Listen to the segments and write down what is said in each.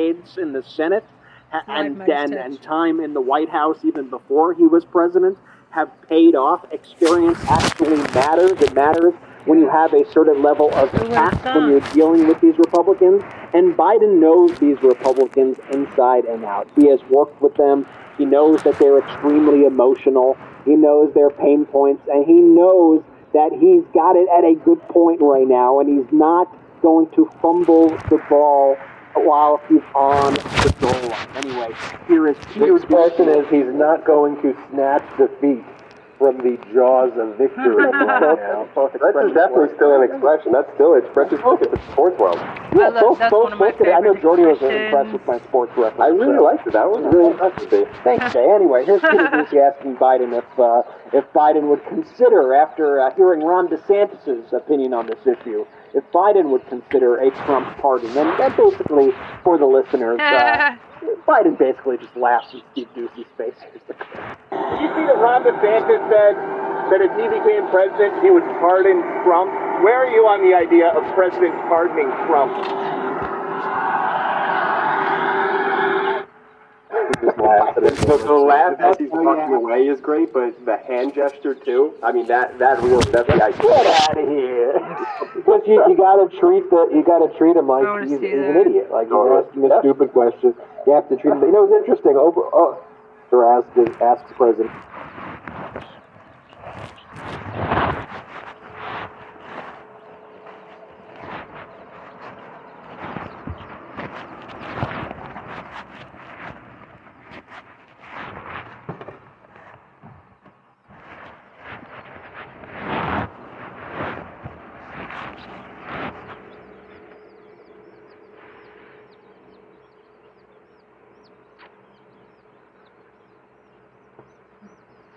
decades in the Senate and, and, and time in the White House even before he was president have paid off. Experience actually matters. It matters when you have a certain level of tact when you're dealing with these Republicans. And Biden knows these Republicans inside and out. He has worked with them. He knows that they're extremely emotional. He knows their pain points, and he knows that he's got it at a good point right now, and he's not going to fumble the ball while he's on the goal line. Anyway, here is The Peter expression is he's not going to snatch defeat from the jaws of victory. That's definitely still an expression. That's still an expression in the sports world. Yeah, love- both, that's both, one of my both I know Jordy was expressions. impressed with my sports reference. I really liked it. That was really impressive. Dave. Thanks, Jay. Anyway, here's Peter Doocy asking Biden if uh, if Biden would consider, after uh, hearing Ron DeSantis' opinion on this issue, if Biden would consider a Trump pardon. And, and basically, for the listeners, uh, Biden basically just laughs in Steve Doocy's face. Here's the clip. Did you see that Ron DeSantis said that if he became president, he would pardon Trump? Where are you on the idea of president pardoning Trump? The, the laugh as he's walking away is great, but the hand gesture too. I mean that that real that's the idea. Get out of here! but you, you gotta treat the you gotta treat him like he's, he's an idiot. Like Oh, you're asking a stupid question. You have to treat him. You know, it's interesting. Over, oh, or ask ask the president.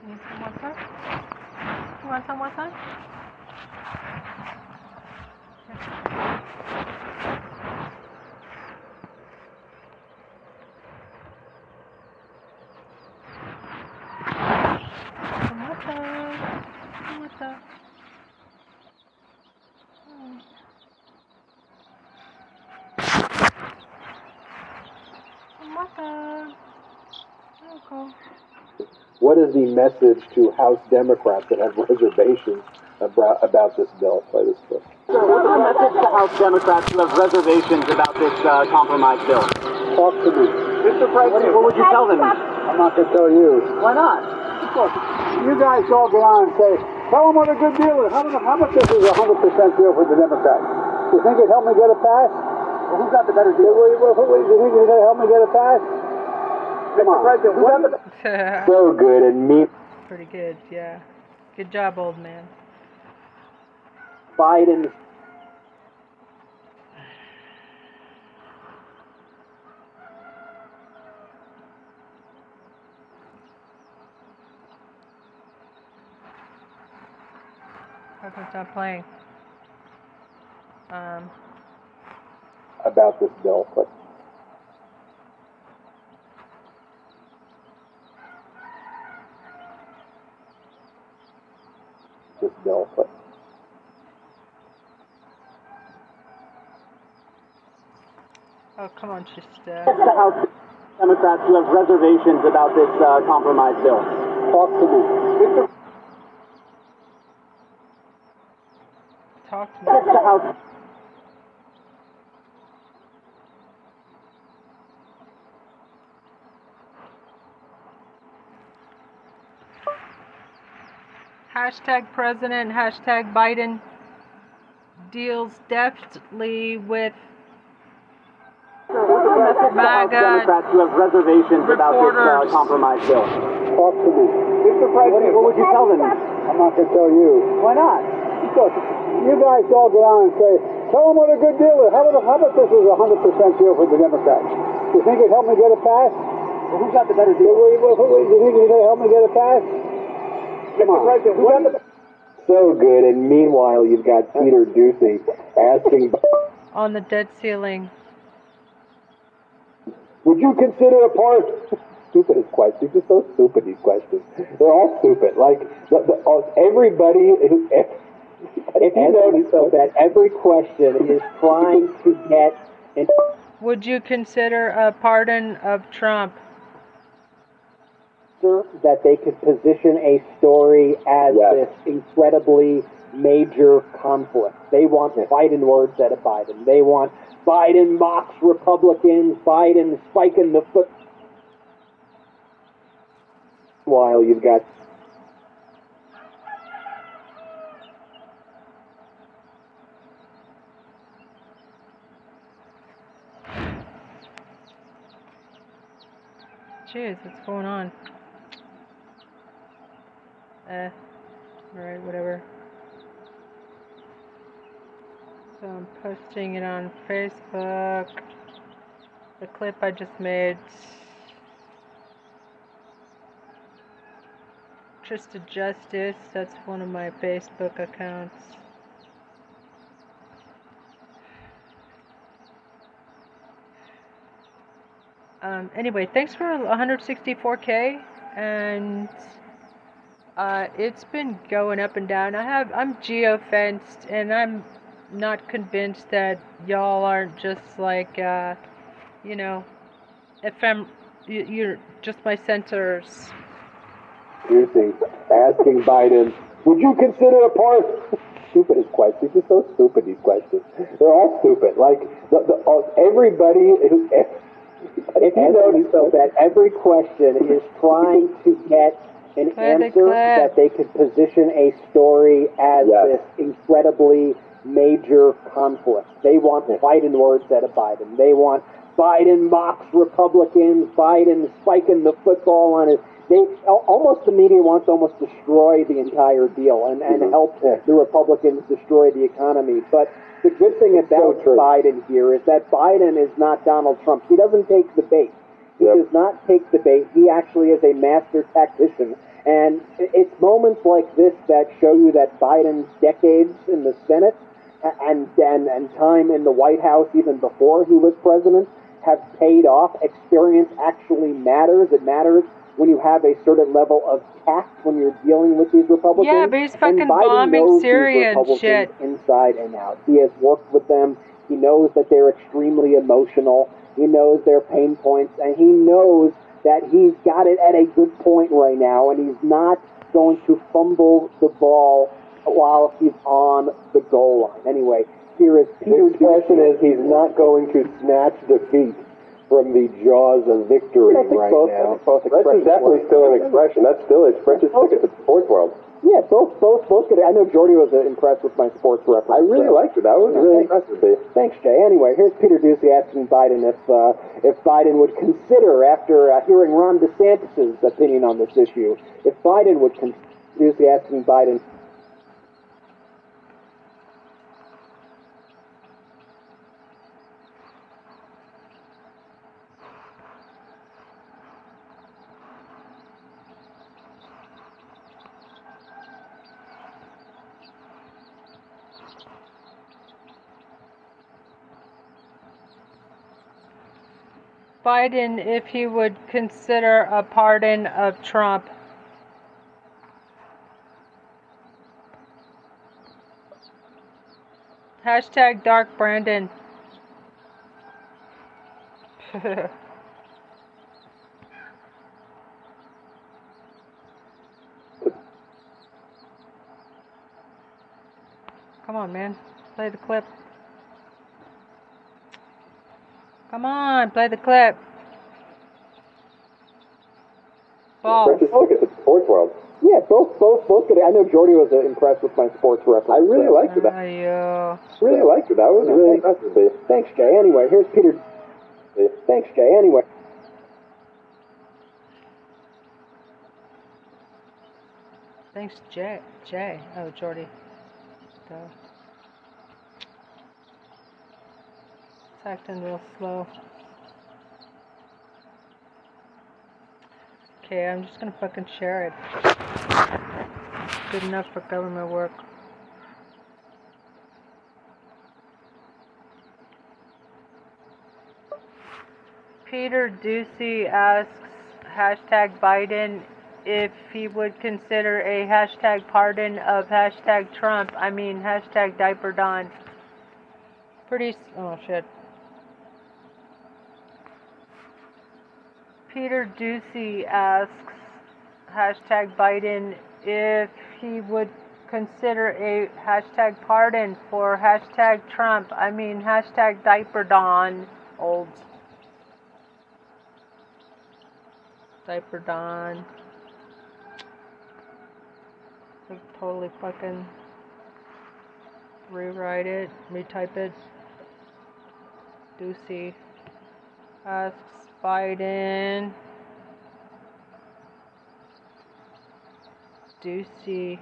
You want some more time? You want some more time? Some more time. Some more time. Hmm. Some more time. Okay. What is the message to House Democrats that have reservations about about this bill? Play this clip. What's the message to House Democrats who have reservations about this uh, compromise bill? Talk to me. Mr. President, what would you tell them? I'm not gonna tell you. Why not? Of course you guys all get on and say, tell them what a good deal is. How much, how much this is a 100% deal for the Democrats? You think it helped me get a pass? Well, who's got the better deal? Do you think it's gonna help me get a pass? Come on. President, who's So good and me. Pretty good, yeah. Good job, old man. Biden How come it's not playing? Um, about this bill. But this oh, come on, just, uh, to House Democrats who have reservations about this uh, compromise bill? talk to me. talk to me. To House Hashtag President, hashtag Biden deals deftly with the message MAGA Democrats who have reservations about this compromise bill? Talk to me. Mr. President, what would you tell them? I'm not gonna tell you. Why not? Because you guys all get on and say, tell them what a good deal is. How about, how about this is a 100% deal for the Democrats? You think it'd help me get a pass? Well, who's got the better You, deal? you, you, you think it's gonna help me get a pass? Come on. President, who's So good, and meanwhile you've got Peter Doocy asking, on the dead ceiling. "Would you consider a part?" Stupidest questions. These are so stupid. These questions. They're all stupid. Like the, the, uh, everybody. who- If you notice though that every question is trying to get an would you consider a pardon of Trump? That they could position a story as Yes. this incredibly major conflict. They want Biden words out of Biden. They want Biden mocks Republicans, Biden spiking the foot. While you've got Jeez, what's going on? Eh, alright, whatever. So I'm posting it on Facebook. The clip I just made. Trista Justice, that's one of my Facebook accounts. Um, anyway, thanks for 164k, and uh, it's been going up and down. I have I'm geofenced, and I'm not convinced that y'all aren't just like, uh, you know, FM. you- You're just my sensors. Juicy asking Biden, would you consider a part? Stupidest questions. These are so stupid. These questions. They're all stupid. Like the, the, uh, everybody who. If you notice though that every question is trying to get an Play answer clip. that they could position a story as Yes. this incredibly major conflict. They want Biden words out of Biden. They want Biden mocks Republicans. Biden spiking the football on his. They almost the media wants to almost destroy the entire deal and, and mm-hmm. help the Republicans destroy the economy. But the good thing about true. Biden here is that Biden is not Donald Trump. He doesn't take the bait. He Yep. does not take the bait. He actually is a master tactician. And it's moments like this that show you that Biden's decades in the Senate and, and, and time in the White House, even before he was president, have paid off. Experience actually matters. It matters when you have a certain level of tact when you're dealing with these Republicans. Yeah, but he's fucking Biden bombing Syria and shit. inside and out. He has worked with them. He knows that they're extremely emotional. He knows their pain points, and he knows that he's got it at a good point right now, and he's not going to fumble the ball while he's on the goal line. Anyway, here is Peter. His question is he's not going to snatch defeat from the jaws of victory right both- now. I think both This is definitely still an expression. That's still expression. Just look at the sports world. Yeah, both, both, both good. I know Jordy was uh, impressed with my sports reference. I really so- liked it. That was really impressive. Thanks, Jay. Anyway, here's Peter Doocy asking Biden if uh, if Biden would consider, after uh, hearing Ron DeSantis' opinion on this issue, if Biden would con- Doocy asking Biden. Biden, if he would consider a pardon of Trump. Hashtag Dark Brandon. Come on, man. Play the clip. Come on, play the clip. Ball. Just look at sports world. Yeah, both, both, both good. I know Jordy was uh, impressed with my sports reference. I really liked it. That Ayo. really liked it. That was really impressive. Dave. Thanks, Jay. Anyway, here's Peter. Thanks, Jay. Anyway. Thanks, Jay. Jay. Oh, Jordy. Duh. Acting real slow. Okay, I'm just gonna fucking share it. Good enough for government work. Peter Doocy asks hashtag Biden if he would consider a hashtag pardon of hashtag Trump. I mean hashtag diaper Don. Pretty. Oh shit. Peter Doocy asks hashtag Biden if he would consider a hashtag pardon for hashtag Trump. I mean hashtag diaper Don old diaper Don. Totally fucking rewrite it, retype it. Doocy asks Biden. Doocy.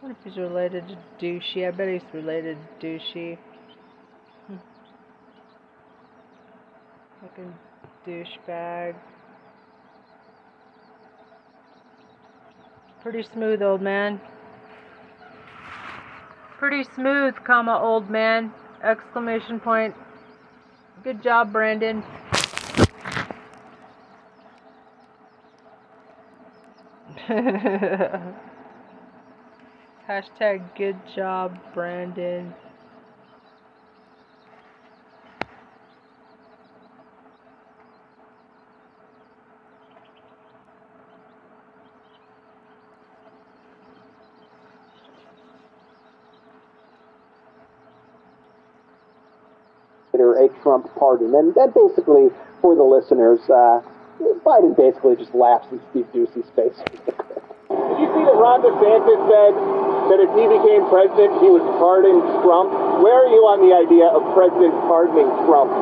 What if he's related to Douchey? I bet he's related to Douchey. Hmm. Fucking douchebag. Pretty smooth, old man. Pretty smooth, comma, old man. Exclamation point. Good job, Brandon. Hashtag good job, Brandon. a Trump pardon. And, and basically, for the listeners, uh, Biden basically just laughs in Steve Doocy's face. Did you that Ron DeSantis said that if he became president, he would pardon Trump? Where are you on the idea of President pardoning Trump?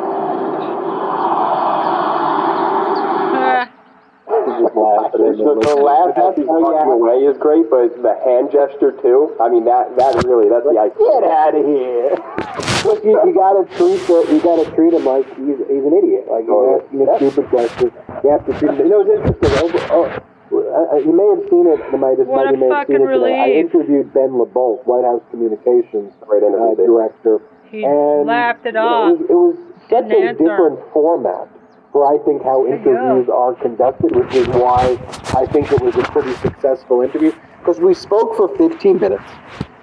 The, the laugh as he's walking away is great, but the hand gesture too. I mean, that that really that's the idea. Get out of here! Look, you, you gotta treat the, you gotta treat him like he's, he's an idiot. Like you're Oh, asking a stupid question. You have to treat him. You know, it's interesting. Over, oh, uh, you may have seen it. You might have, What you a may have seen it today. I interviewed Ben LaBolt, White House Communications Great uh, director. He and laughed it you know, off. It was, it was such Didn't a answer. different format for I think how interviews are conducted, which is why I think it was a pretty successful interview because we spoke for 15 minutes,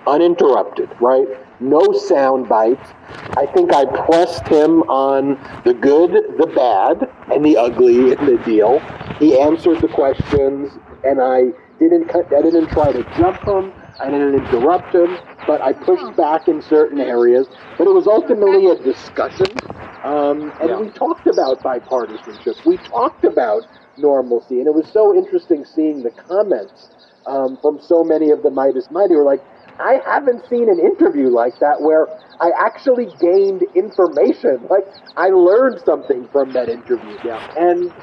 uninterrupted, right? No sound bites. I think I pressed him on the good, the bad, and the ugly in the deal. He answered the questions, and I didn't cut, I didn't try to jump him. I didn't interrupt him, but I pushed back in certain areas. But it was ultimately a discussion, um, and we talked about bipartisanship. We talked about normalcy, and it was so interesting seeing the comments um, from so many of the Meidas Mighty. Were like, I haven't seen an interview like that where I actually gained information. Like I learned something from that interview. Yeah. And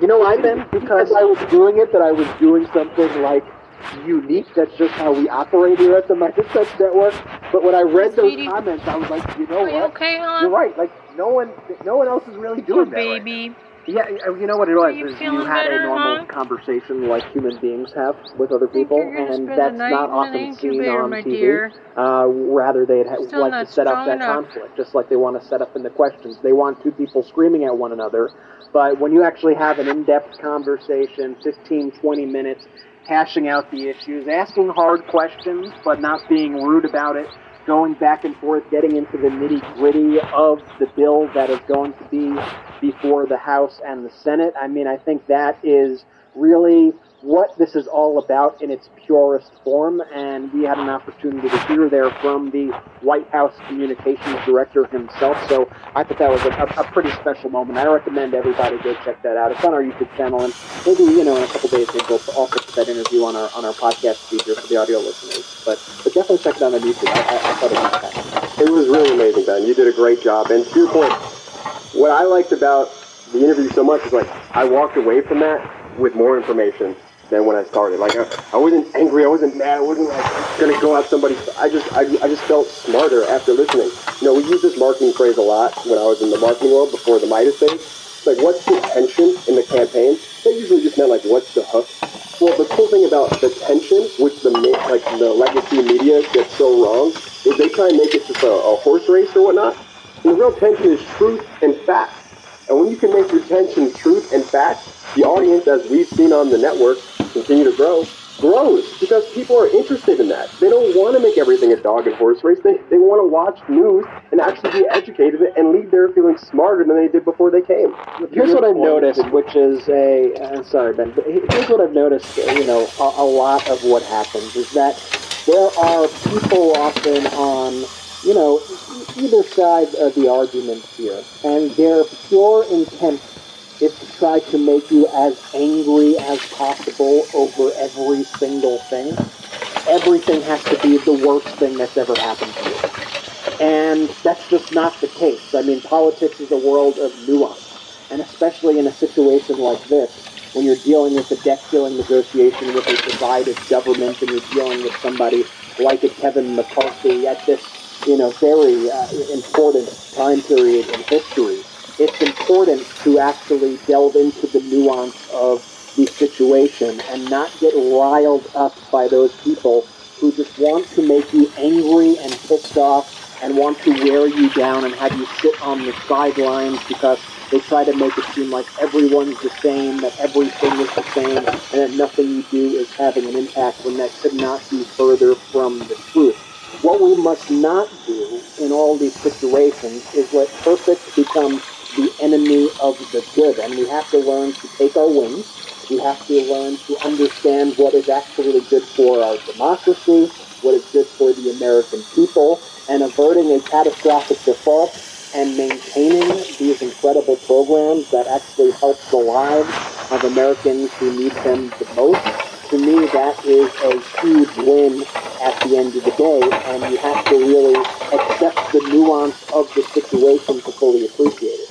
you know why then? Because I was doing it, that I was doing something like unique. That's just how we operate here at the Touch Network. But when I read those Sweetie. comments, I was like, you know Are you what? okay, hon? You're right. Like no one, no one else is really doing that. right baby. Yeah, you know what it was you is you had better, a normal huh? conversation like human beings have with other people, and that's not often seen on TV. Uh, rather, they'd ha- like to set up that enough. conflict, just like they want to set up in the questions. They want two people screaming at one another, but when you actually have an in-depth conversation, 15, 20 minutes, hashing out the issues, asking hard questions, but not being rude about it, going back and forth, getting into the nitty gritty of the bill that is going to be before the House and the Senate. I mean, I think that is really what this is all about in its purest form, and we had an opportunity to hear there from the White House Communications Director himself. So I thought that was a, a, pretty special moment. I recommend everybody go check that out. It's on our YouTube channel, and maybe you know in a couple days we'll also put that interview on our on our podcast feature for the audio listeners. But but definitely check it out on YouTube. I, I, I thought it was fantastic. It was really amazing, Ben. You did a great job. And to your point, what I liked about the interview so much is like I walked away from that with more information than when I started. Like I, I wasn't angry, I wasn't mad, I wasn't like gonna go at somebody. I just I, I just felt smarter after listening. You know, we use this marketing phrase a lot when I was in the marketing world before the Meidas. It's like what's the tension in the campaign? That usually just meant like what's the hook. Well, the cool thing about the tension, which the like the legacy media gets so wrong, is they try and make it just a, a horse race or whatnot. And the real tension is truth and fact. And when you can make your tension truth and fact, the audience, as we've seen on the network, continue to grow. grows because people are interested in that. They don't want to make everything a dog and horse race. They, they want to watch news and actually be educated and leave there feeling smarter than they did before they came. Here's what I've noticed, which is a uh, sorry Ben, but here's what I've noticed. You know, a, a lot of what happens is that there are people often on you know either side of the argument here, and their pure intent is to try to make you as angry as possible over every single thing. Everything has to be the worst thing that's ever happened to you. And that's just not the case. I mean, politics is a world of nuance. And especially in a situation like this, when you're dealing with a debt ceiling negotiation with a divided government and you're dealing with somebody like a Kevin McCarthy at this, you know, very uh, important time period in history, it's important to actually delve into the nuance of the situation and not get riled up by those people who just want to make you angry and pissed off and want to wear you down and have you sit on the sidelines because they try to make it seem like everyone's the same, that everything is the same, and that nothing you do is having an impact when that could not be further from the truth. What we must not do in all these situations is let perfect become the enemy of the good. And we have to learn to take our wings. We have to learn to understand what is actually good for our democracy, what is good for the American people, and averting a catastrophic default and maintaining these incredible programs that actually help the lives of Americans who need them the most. To me, that is a huge win at the end of the day, and you have to really accept the nuance of the situation to fully appreciate it.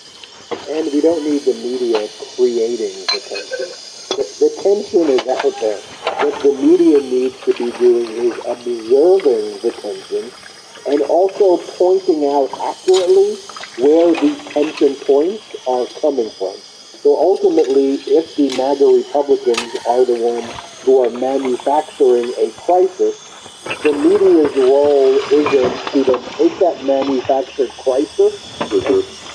And we don't need the media creating the tension. The, the tension is out there. What the media needs to be doing is observing the tension and also pointing out accurately where the tension points are coming from. So ultimately, if the MAGA Republicans are the ones who are manufacturing a crisis, the media's role isn't to take that manufactured crisis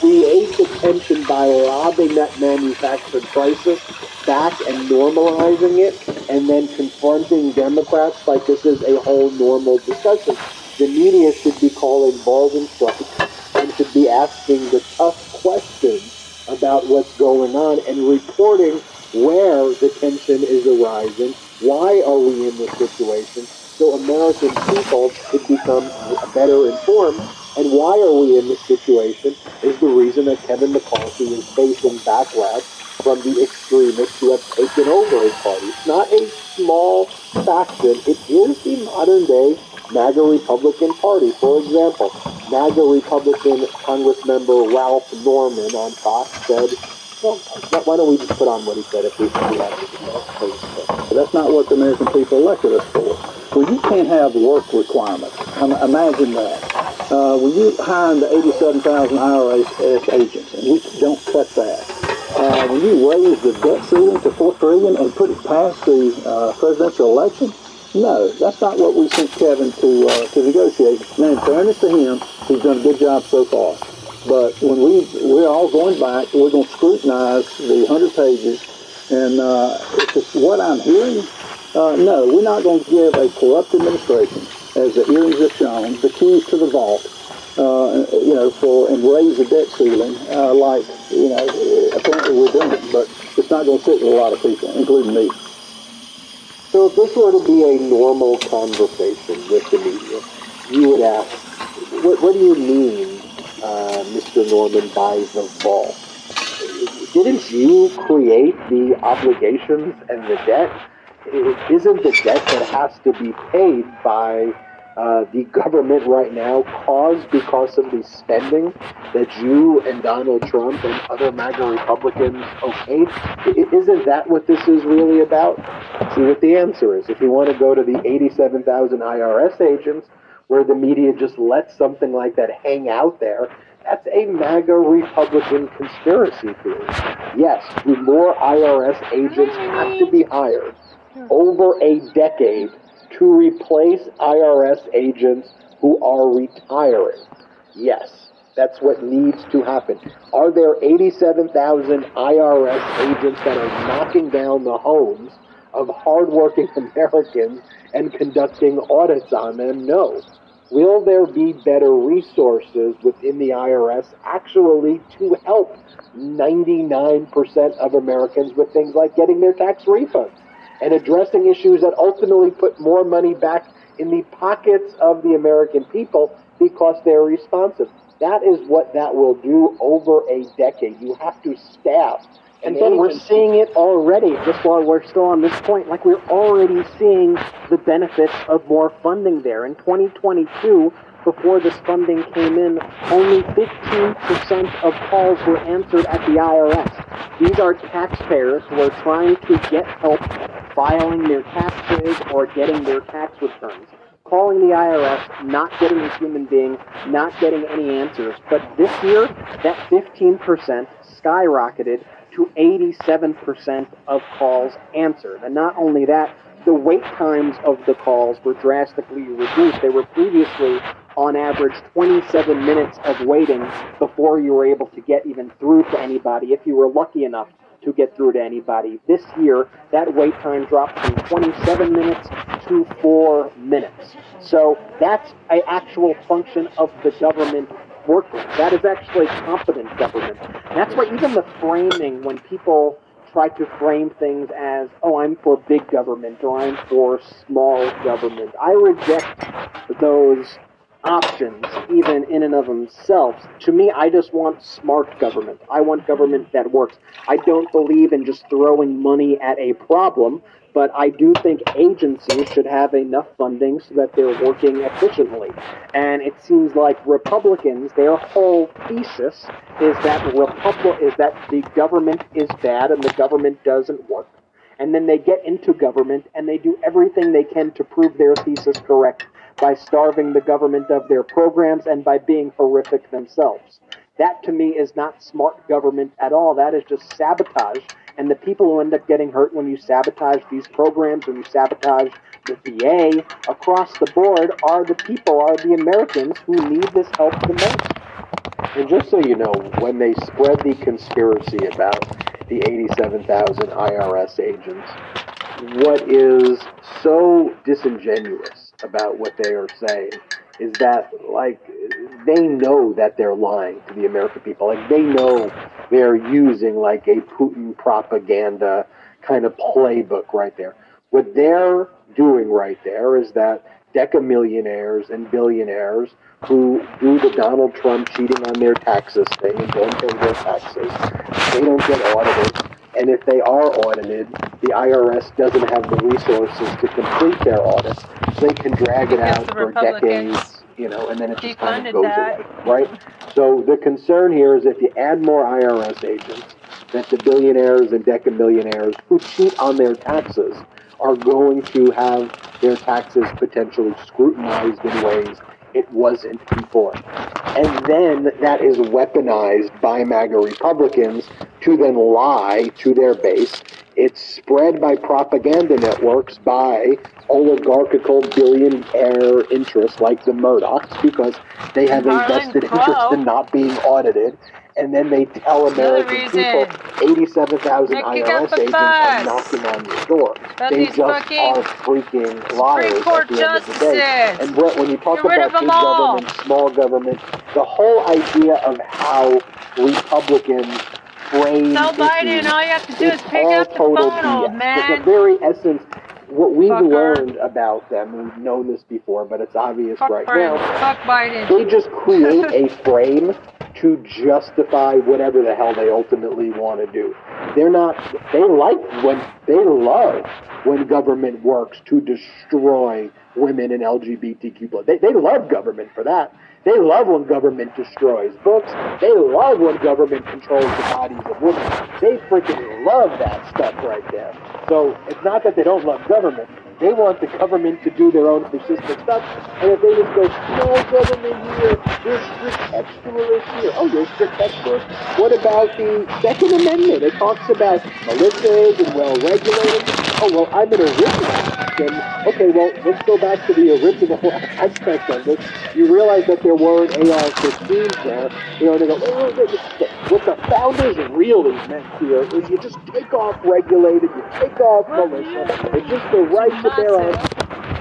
create the tension by robbing that manufactured crisis back and normalizing it and then confronting Democrats like this is a whole normal discussion. The media should be calling balls and strikes and should be asking the tough questions about what's going on and reporting where the tension is arising, why are we in this situation, so American people could become better informed and why are we in this situation is the reason that Kevin McCarthy is facing backlash from the extremists who have taken over his party. It's not a small faction. It is the modern day MAGA Republican Party. For example, MAGA Republican Congressmember Ralph Norman on Fox said, well, why don't we just put on what he said if we do that? That's not what the American people elected us for. Well, you can't have work requirements. Imagine that. Uh, when you hire the 87,000 IRS agents, and we don't cut that, uh, when you raise the debt ceiling to four trillion and put it past the uh, presidential election, no, that's not what we sent Kevin to uh, to negotiate. Now, in fairness to him, he's done a good job so far. But when we we're all going back, we're going to scrutinize the hundred pages, and uh, it's what I'm hearing, uh, no, we're not going to give a corrupt administration as the hearings have shown, the keys to the vault, uh, you know, for and raise the debt ceiling, uh, like you know, apparently we're doing it, but it's not going to sit with a lot of people, including me. So if this were to be a normal conversation with the media, you would ask, what, what do you mean, uh, Mr. Norman, by the vault? Didn't you create the obligations and the debt? Isn't the debt that has to be paid by uh, the government right now caused because of the spending that you and Donald Trump and other MAGA Republicans okayed? Isn't that what this is really about? See what the answer is. If you want to go to the 87,000 IRS agents, where the media just lets something like that hang out there, that's a MAGA Republican conspiracy theory. Yes, do more IRS agents have to be hired over a decade to replace IRS agents who are retiring. Yes, that's what needs to happen. Are there 87,000 IRS agents that are knocking down the homes of hardworking Americans and conducting audits on them? No. Will there be better resources within the IRS actually to help 99% of Americans with things like getting their tax refunds and addressing issues that ultimately put more money back in the pockets of the American people because they're responsive? That is what that will do over a decade. You have to staff And then we're seeing it already, just while we're still on this point, like we're already seeing the benefits of more funding there. In 2022, before this funding came in, only 15% of calls were answered at the IRS. These are taxpayers who are trying to get help filing their taxes or getting their tax returns. Calling the IRS, not getting a human being, not getting any answers. But this year, that 15% skyrocketed to 87% of calls answered. And not only that, the wait times of the calls were drastically reduced. They were previously, on average, 27 minutes of waiting before you were able to get even through to anybody, if you were lucky enough to get through to anybody. This year, that wait time dropped from 27 minutes to 4 minutes. So that's an actual function of the government working. That is actually competent government. That's why even the framing, when people try to frame things as, oh, I'm for big government or I'm for small government, I reject those options, even in and of themselves. To me, I just want smart government. I want government that works. I don't believe in just throwing money at a problem, but I do think agencies should have enough funding so that they're working efficiently. And it seems like Republicans, their whole thesis is that is that the government is bad and the government doesn't work. And then they get into government and they do everything they can to prove their thesis correct by starving the government of their programs and by being horrific themselves. That to me is not smart government at all. That is just sabotage. And the people who end up getting hurt when you sabotage these programs, when you sabotage the VA across the board, are the people, are the Americans who need this help the most. And just so you know, when they spread the conspiracy about the 87,000 IRS agents, what is so disingenuous about what they are saying is that, like, they know that they're lying to the American people. Like, they know they're using, like, a Putin propaganda kind of playbook right there. What they're doing right there is that decamillionaires and billionaires who do the Donald Trump cheating on their taxes thing and don't pay their taxes, they don't get audited. And if they are audited, the IRS doesn't have the resources to complete their audits. So they can drag it out for decades, you know, and then it just kind of goes that. away, right? So the concern here is if you add more IRS agents, that the billionaires and decamillionaires who cheat on their taxes are going to have their taxes potentially scrutinized in ways it wasn't before. And then that is weaponized by MAGA Republicans to then lie to their base. It's spread by propaganda networks by oligarchical billionaire interests like the Murdochs because they have a vested interest in not being audited. And then they tell American people 87,000 IRS you got the agents are knocking on your door. About they these just fucking are freaking liars Supreme Court at the end of the day. justices. And Brett, when you talk Get about big all. government, small government, the whole idea of how Republicans frame Tell Biden all you have to do is pick up the total phone, old BS. man. It's the very essence. What we've Fucker. learned about them, we've known this before, but it's obvious Fuck right Biden. now. Fuck Biden. They just create a frame to justify whatever the hell they ultimately want to do. They're not. They like when they love when government works to destroy women and LGBTQ. They they love government for that. They love when government destroys books. They love when government controls the bodies of women. They freaking love that stuff right there. So it's not that they don't love government. They want the government to do their own persistent stuff. And if they just go, no government here, there's oh, strict textualists here. Oh, there's strict textualists. What about the Second Amendment? It talks about militias and well regulated. Oh, well, I'm an original. question, okay, well, let's go back to the original aspect of this. You realize that there weren't AR-15s there. You know, they go, oh, what the founders really meant here is you just take off regulated, you take off militia, it's just the right to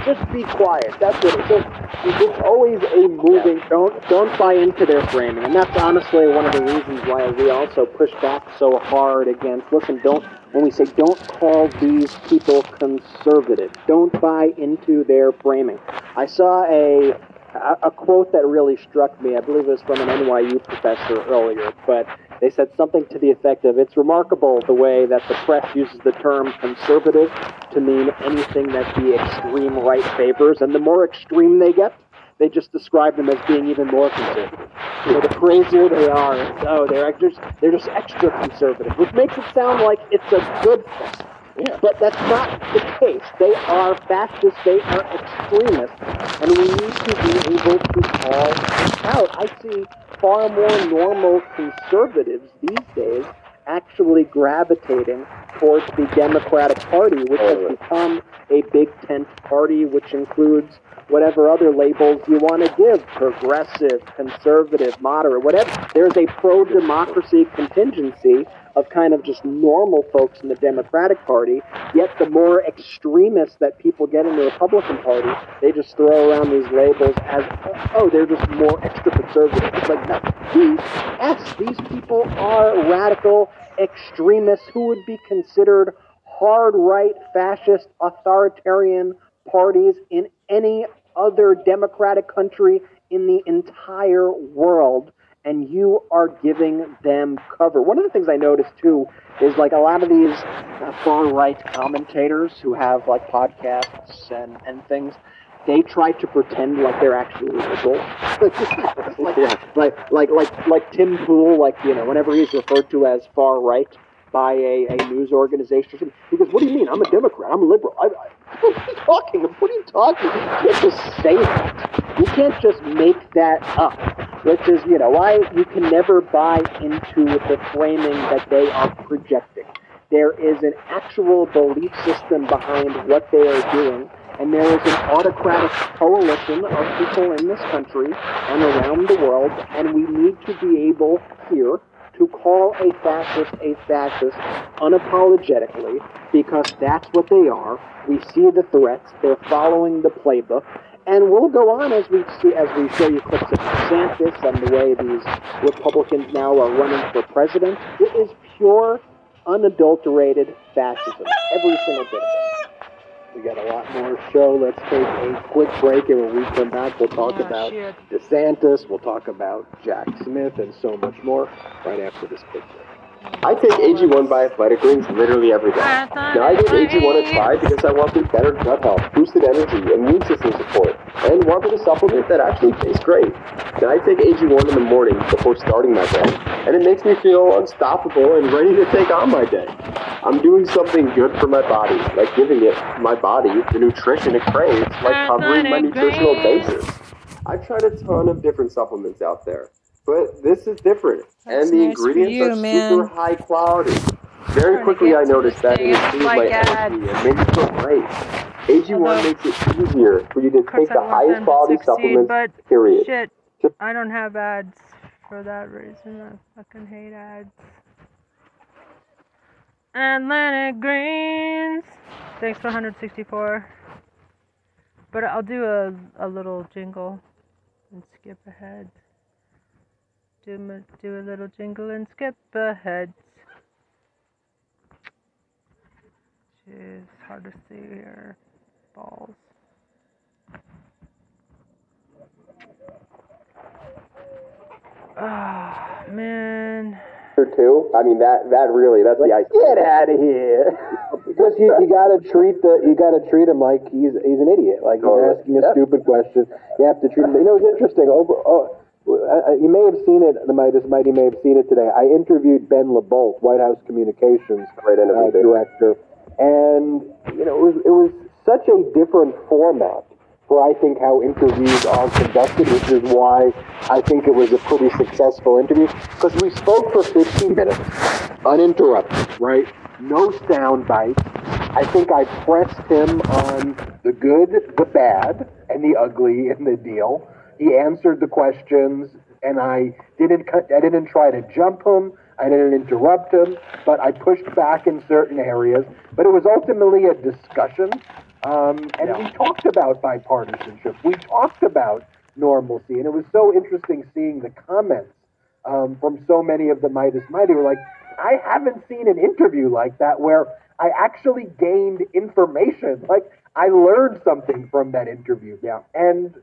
Just be quiet. That's what it is. It's just always a moving. Don't don't buy into their framing, and that's honestly one of the reasons why we also push back so hard against. Listen, don't when we say don't call these people conservative, don't buy into their framing. I saw a a, quote that really struck me. I believe it was from an NYU professor earlier, but they said something to the effect of it's remarkable the way that the press uses the term conservative to mean anything that the extreme right favors, and the more extreme they get, they just describe them as being even more conservative. Know, the crazier they are, oh, they're just they're just extra conservative, which makes it sound like it's a good thing. Yeah. But that's not the case. They are fascists, they are extremists, and we need to be able to call out. I see far more normal conservatives these days actually gravitating towards the Democratic Party, which has become a big tent party, which includes whatever other labels you want to give progressive, conservative, moderate, whatever. There's a pro democracy contingency of kind of just normal folks in the Democratic Party, yet the more extremists that people get in the Republican Party, they just throw around these labels as, oh, they're just more extra conservative. It's like, no, these, yes, these people are radical extremists who would be considered hard right, fascist, authoritarian parties in any other democratic country in the entire world and you are giving them cover. One of the things I noticed too is like a lot of these uh, far right commentators who have like podcasts and, and things, they try to pretend like they're actually liberal. like, like, like, like, like Tim Pool, like, you know, whenever he's referred to as far right by a, a news organization, he goes, what do you mean? I'm a Democrat. I'm a liberal. I, I, what are you talking? What are you talking? You can't just say that. You can't just make that up which is, you know, why you can never buy into the framing that they are projecting. There is an actual belief system behind what they are doing, and there is an autocratic coalition of people in this country and around the world, and we need to be able here to call a fascist a fascist unapologetically because that's what they are. We see the threats, they're following the playbook, and we'll go on as we see as we show you clips of DeSantis and the way these Republicans now are running for president. It is pure, unadulterated fascism. Every single bit of it. We got a lot more show. Let's take a quick break, and when we come back, we'll talk Oh, about shit. DeSantis. We'll talk about Jack Smith and so much more right after this quick break. I take AG1 by Athletic Greens literally every day. Now I give AG1 a try because I wanted better gut health, boosted energy, immune system support, and wanted a supplement that actually tastes great. Now I take AG1 in the morning before starting my day, and it makes me feel unstoppable and ready to take on my day. I'm doing something good for my body, like giving it my body the nutrition it craves, like covering my nutritional basis. I've tried a ton of different supplements out there, but this is different, That's and the nice ingredients you, are man. super high quality. Very quickly, I noticed that it my like energy and me feel great. AG1 Although- makes it easier for you to take the highest quality succeed, supplements, but period. shit, I don't have ads for that reason. I fucking hate ads. Atlantic Greens. Thanks for 164. But I'll do a, a little jingle and skip ahead. Do, my, do a little jingle and skip ahead. Jeez, hard to see here. Balls. Ah, man. Or two. I mean, that that really, that's the ice. Get out of here. Because you, you gotta treat the you gotta treat him like he's he's an idiot. Like he's asking a Yeah. stupid question. You have to treat him. You know, it's interesting. Over, oh, I- I- you may have seen it. The Meidas Mighty may have seen it today. I interviewed Ben LaBolt, White House Communications uh, director, and you know it was it was such a different format for I think how interviews are conducted, which is why I think it was a pretty successful interview because we spoke for 15 minutes, uninterrupted, right? No sound bites, I think I pressed him on the good, the bad, and the ugly in the deal. He answered the questions, and I didn't cut, I didn't try to jump him. I didn't interrupt him, but I pushed back in certain areas. But it was ultimately a discussion, um, and we talked about bipartisanship. We talked about normalcy, and it was so interesting seeing the comments um, from so many of the Meidas Mighty. Were like, I haven't seen an interview like that where I actually gained information. Like I learned something from that interview. Yeah. And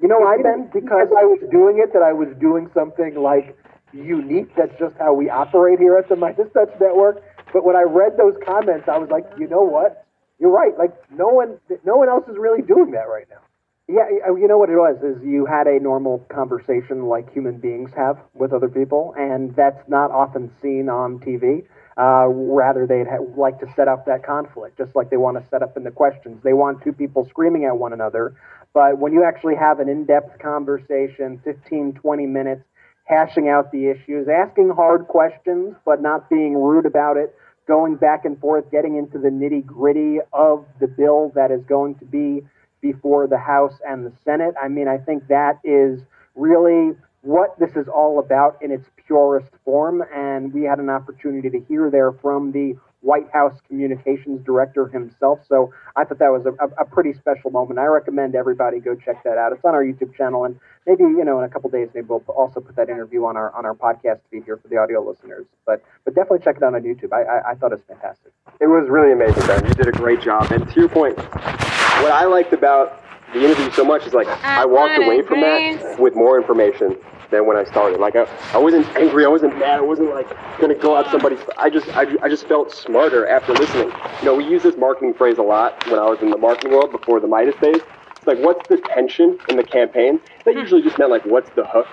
you know, I meant because I was doing it that I was doing something like unique. That's just how we operate here at the Meidas Touch Network. But when I read those comments, I was like, you know what? You're right. Like no one, no one else is really doing that right now. Yeah, you know what it was is you had a normal conversation like human beings have with other people, and that's not often seen on TV. Uh, rather, they'd ha- like to set up that conflict, just like they want to set up in the questions. They want two people screaming at one another, but when you actually have an in-depth conversation, 15, 20 minutes, hashing out the issues, asking hard questions, but not being rude about it, going back and forth, getting into the nitty-gritty of the bill that is going to be before the House and the Senate. I mean, I think that is really what this is all about in its purest form. And we had an opportunity to hear there from the White House communications director himself. So I thought that was a, a, pretty special moment. I recommend everybody go check that out. It's on our YouTube channel, and maybe you know in a couple days maybe we'll also put that interview on our on our podcast feed here for the audio listeners. But but definitely check it out on YouTube. I I, I thought it was fantastic. It was really amazing, Ben. You did a great job. And to your point, what I liked about the interview so much is like I walked away from that with more information than when I started. Like I, I wasn't angry, I wasn't mad, I wasn't like gonna go at somebody. I just I, I just felt smarter after listening. You know, we use this marketing phrase a lot when I was in the marketing world before the Meidas days. It's like what's the tension in the campaign? That hmm. usually just meant like what's the hook.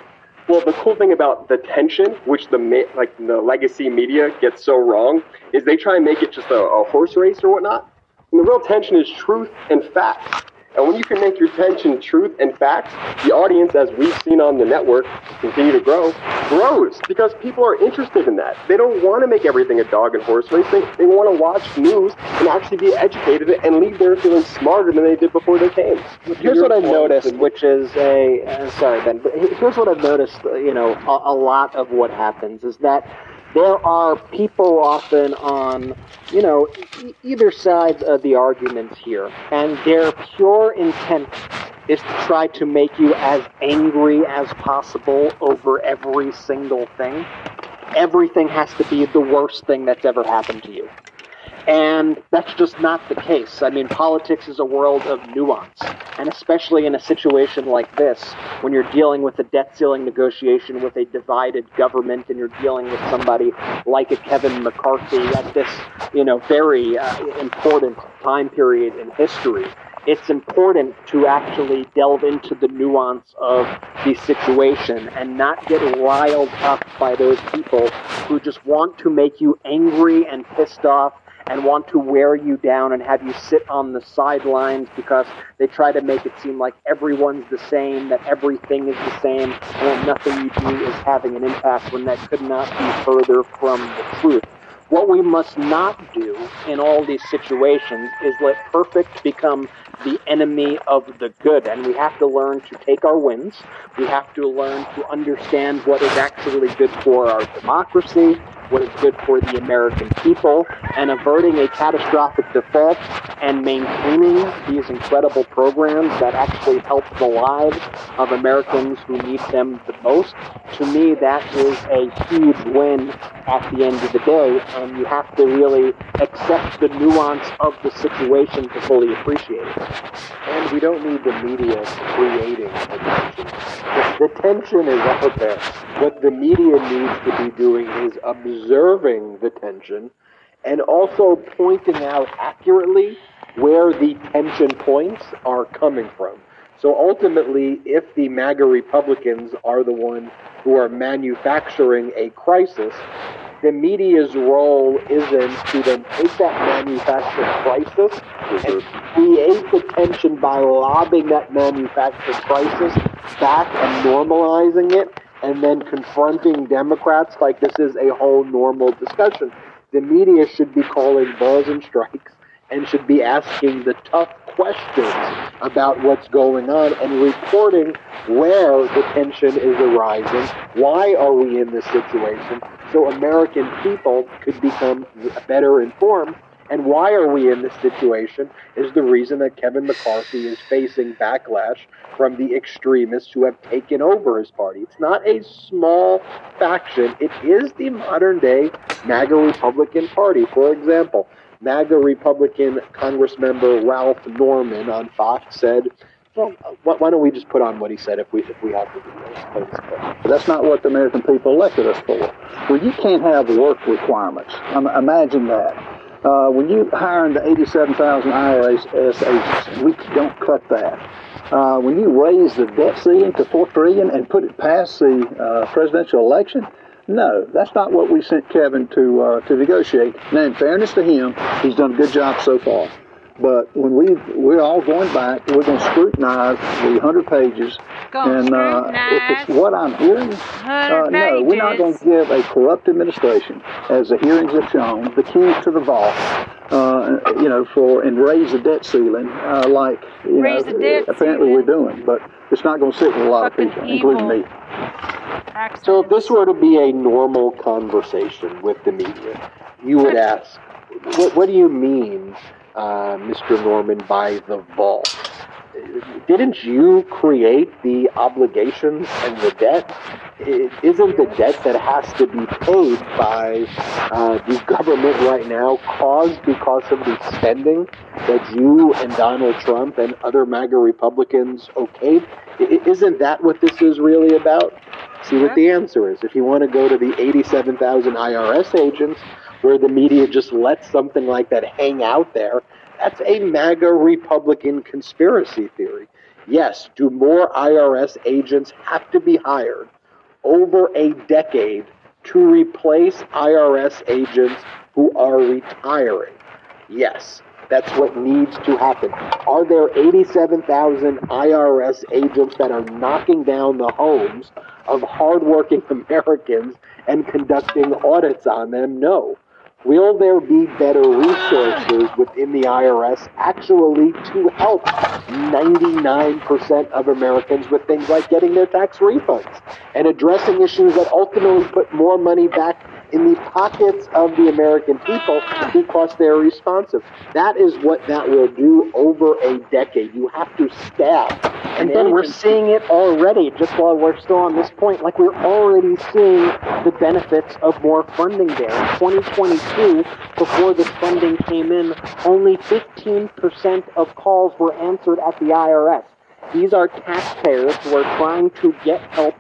Well, the cool thing about the tension, which the like the legacy media gets so wrong, is they try and make it just a, a horse race or whatnot. And the real tension is truth and facts. And when you can make your tension truth and facts, the audience, as we've seen on the network, continue to grow, grows because people are interested in that. They don't want to make everything a dog and horse race. They, they want to watch news and actually be educated and leave there feeling smarter than they did before they came. Here's what I've noticed, which is a uh, sorry Ben, but here's what I've noticed. You know, a, a lot of what happens is that there are people often on, you know, e- either side of the arguments here, and their pure intent is to try to make you as angry as possible over every single thing. Everything has to be the worst thing that's ever happened to you. And that's just not the case. I mean, politics is a world of nuance. And especially in a situation like this, when you're dealing with a debt ceiling negotiation with a divided government and you're dealing with somebody like a Kevin McCarthy at this, you know, very uh, important time period in history, it's important to actually delve into the nuance of the situation and not get riled up by those people who just want to make you angry and pissed off and want to wear you down and have you sit on the sidelines because they try to make it seem like everyone's the same, that everything is the same, and that nothing you do is having an impact when that could not be further from the truth. What we must not do in all these situations is let perfect become the enemy of the good. And we have to learn to take our wins. We have to learn to understand what is actually good for our democracy, what is good for the American people, and averting a catastrophic default and maintaining these incredible programs that actually help the lives of Americans who need them the most. To me, that is a huge win at the end of the day, and you have to really accept the nuance of the situation to fully appreciate it. And we don't need the media creating the tension. The, the tension is out there. What the media needs to be doing is observing the tension and also pointing out accurately where the tension points are coming from. So ultimately, if the MAGA Republicans are the ones who are manufacturing a crisis, the media's role isn't to then take that manufactured crisis and create the tension by lobbing that manufactured crisis back and normalizing it and then confronting Democrats like this is a whole normal discussion. The media should be calling balls and strikes and should be asking the tough questions about what's going on and reporting where the tension is arising, why are we in this situation, so American people could become better informed. And why are we in this situation is the reason that Kevin McCarthy is facing backlash from the extremists who have taken over his party. It's not a small faction, it is the modern day MAGA Republican Party. For example, MAGA Republican Congressmember Ralph Norman on Fox said, well, why don't we just put on what he said if we if we have the videos? That's not what the American people elected us for. Well, you can't have work requirements. Imagine that. Uh, when you hiring the 87,000 IRS agents, we don't cut that. Uh, when you raise the debt ceiling to four trillion and put it past the uh, presidential election, no, that's not what we sent Kevin to uh, to negotiate. Now, in fairness to him, he's done a good job so far. But when we we're all going back, we're going to scrutinize the hundred pages, and uh, if it's what I'm hearing, uh, no, we're not going to give a corrupt administration, as the hearings have shown, the keys to the vault. Uh, you know, for and raise the debt ceiling, uh, like you raise know, apparently ceiling. we're doing. But it's not going to sit with a lot of people, evil. including me. So if this were to be a normal conversation with the media, you would ask, what, what do you mean, uh, Mr. Norman, by the vault? Didn't you create the obligations and the debt? It isn't the debt that has to be paid by uh, the government right now caused because of the spending that you and Donald Trump and other MAGA Republicans okayed? I- Isn't that what this is really about? See what the answer is. If you want to go to the 87,000 IRS agents where the media just lets something like that hang out there, that's a MAGA Republican conspiracy theory. Yes, do more IRS agents have to be hired over a decade to replace IRS agents who are retiring? Yes, that's what needs to happen. Are there 87,000 IRS agents that are knocking down the homes of hardworking Americans and conducting audits on them? No. Will there be better resources within the IRS actually to help 99% of Americans with things like getting their tax refunds and addressing issues that ultimately put more money back in the pockets of the American people because they're responsive? That is what that will do over a decade. You have to staff. And then we're seeing it already, just while we're still on this point, like we're already seeing the benefits of more funding there. In 2022, before this funding came in, only 15% of calls were answered at the IRS. These are taxpayers who are trying to get help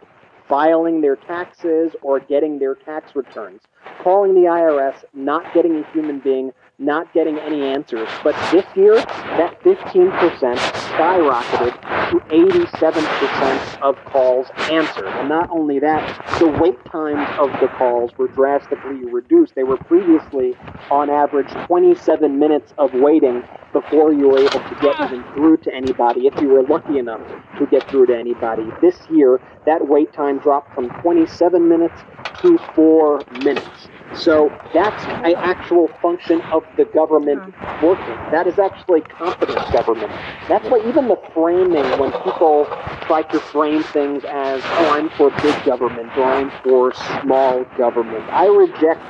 filing their taxes or getting their tax returns. Calling the IRS, not getting a human being, not getting any answers. But this year, that 15% skyrocketed to 87% of calls answered. And not only that, the wait times of the calls were drastically reduced. They were previously, on average, 27 minutes of waiting before you were able to get ah. even through to anybody, if you were lucky enough to get through to anybody. This year, that wait time dropped from 27 minutes to four minutes. So that's an actual function of the government uh-huh. working. That is actually competent government. That's why even the framing, when people try to frame things as, oh, I'm for big government or I'm for small government, I reject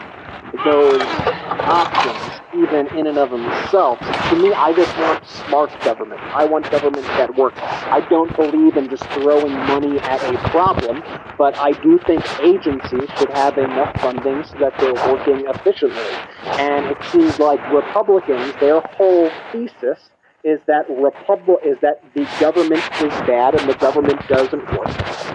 those options even in and of themselves. To me, I just want smart government. I want government that works. I don't believe in just throwing money at a problem, but I do think agencies should have enough funding so that they're working efficiently. And it seems like Republicans, their whole thesis is that Republic is that the government is bad and the government doesn't work.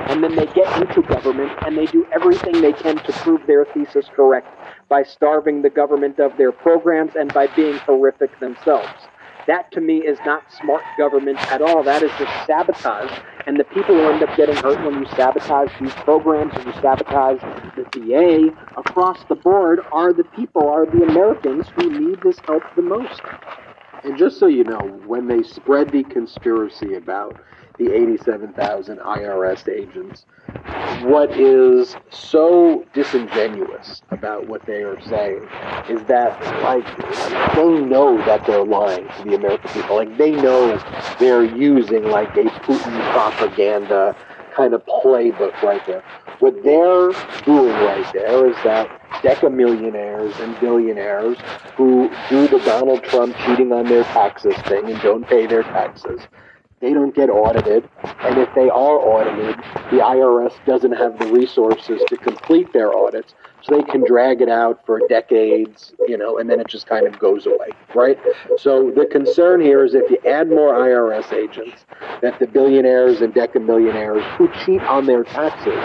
And then they get into government and they do everything they can to prove their thesis correct by starving the government of their programs and by being horrific themselves. That to me is not smart government at all. That is just sabotage. And the people who end up getting hurt when you sabotage these programs and you sabotage the VA across the board are the people, are the Americans who need this help the most. And just so you know, when they spread the conspiracy about the 87,000 IRS agents, what is so disingenuous about what they are saying is that, like, they know that they're lying to the American people. Like, they know they're using, like, a Putin propaganda kind of playbook right there. What they're doing right there is that decamillionaires and billionaires who do the Donald Trump cheating on their taxes thing and don't pay their taxes, they don't get audited. And if they are audited, the IRS doesn't have the resources to complete their audits. So they can drag it out for decades, you know, and then it just kind of goes away, right? So the concern here is if you add more IRS agents, that the billionaires and decamillionaires who cheat on their taxes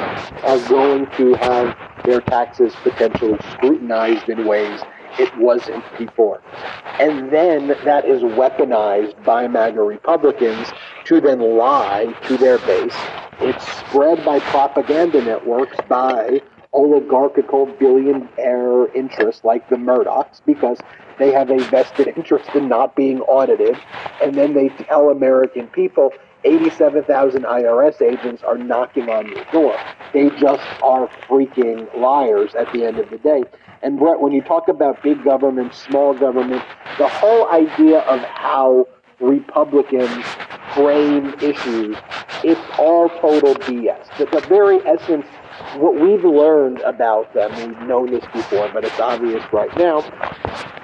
are going to have their taxes potentially scrutinized in ways it wasn't before. And then that is weaponized by MAGA Republicans to then lie to their base. It's spread by propaganda networks by oligarchical billionaire interests like the Murdochs because they have a vested interest in not being audited. And then they tell American people 87,000 IRS agents are knocking on your door. They just are freaking liars at the end of the day. And Brett, when you talk about big government, small government, the whole idea of how Republicans frame issues, it's all total BS. The, the very essence, what we've learned about them, we've known this before, but it's obvious right now,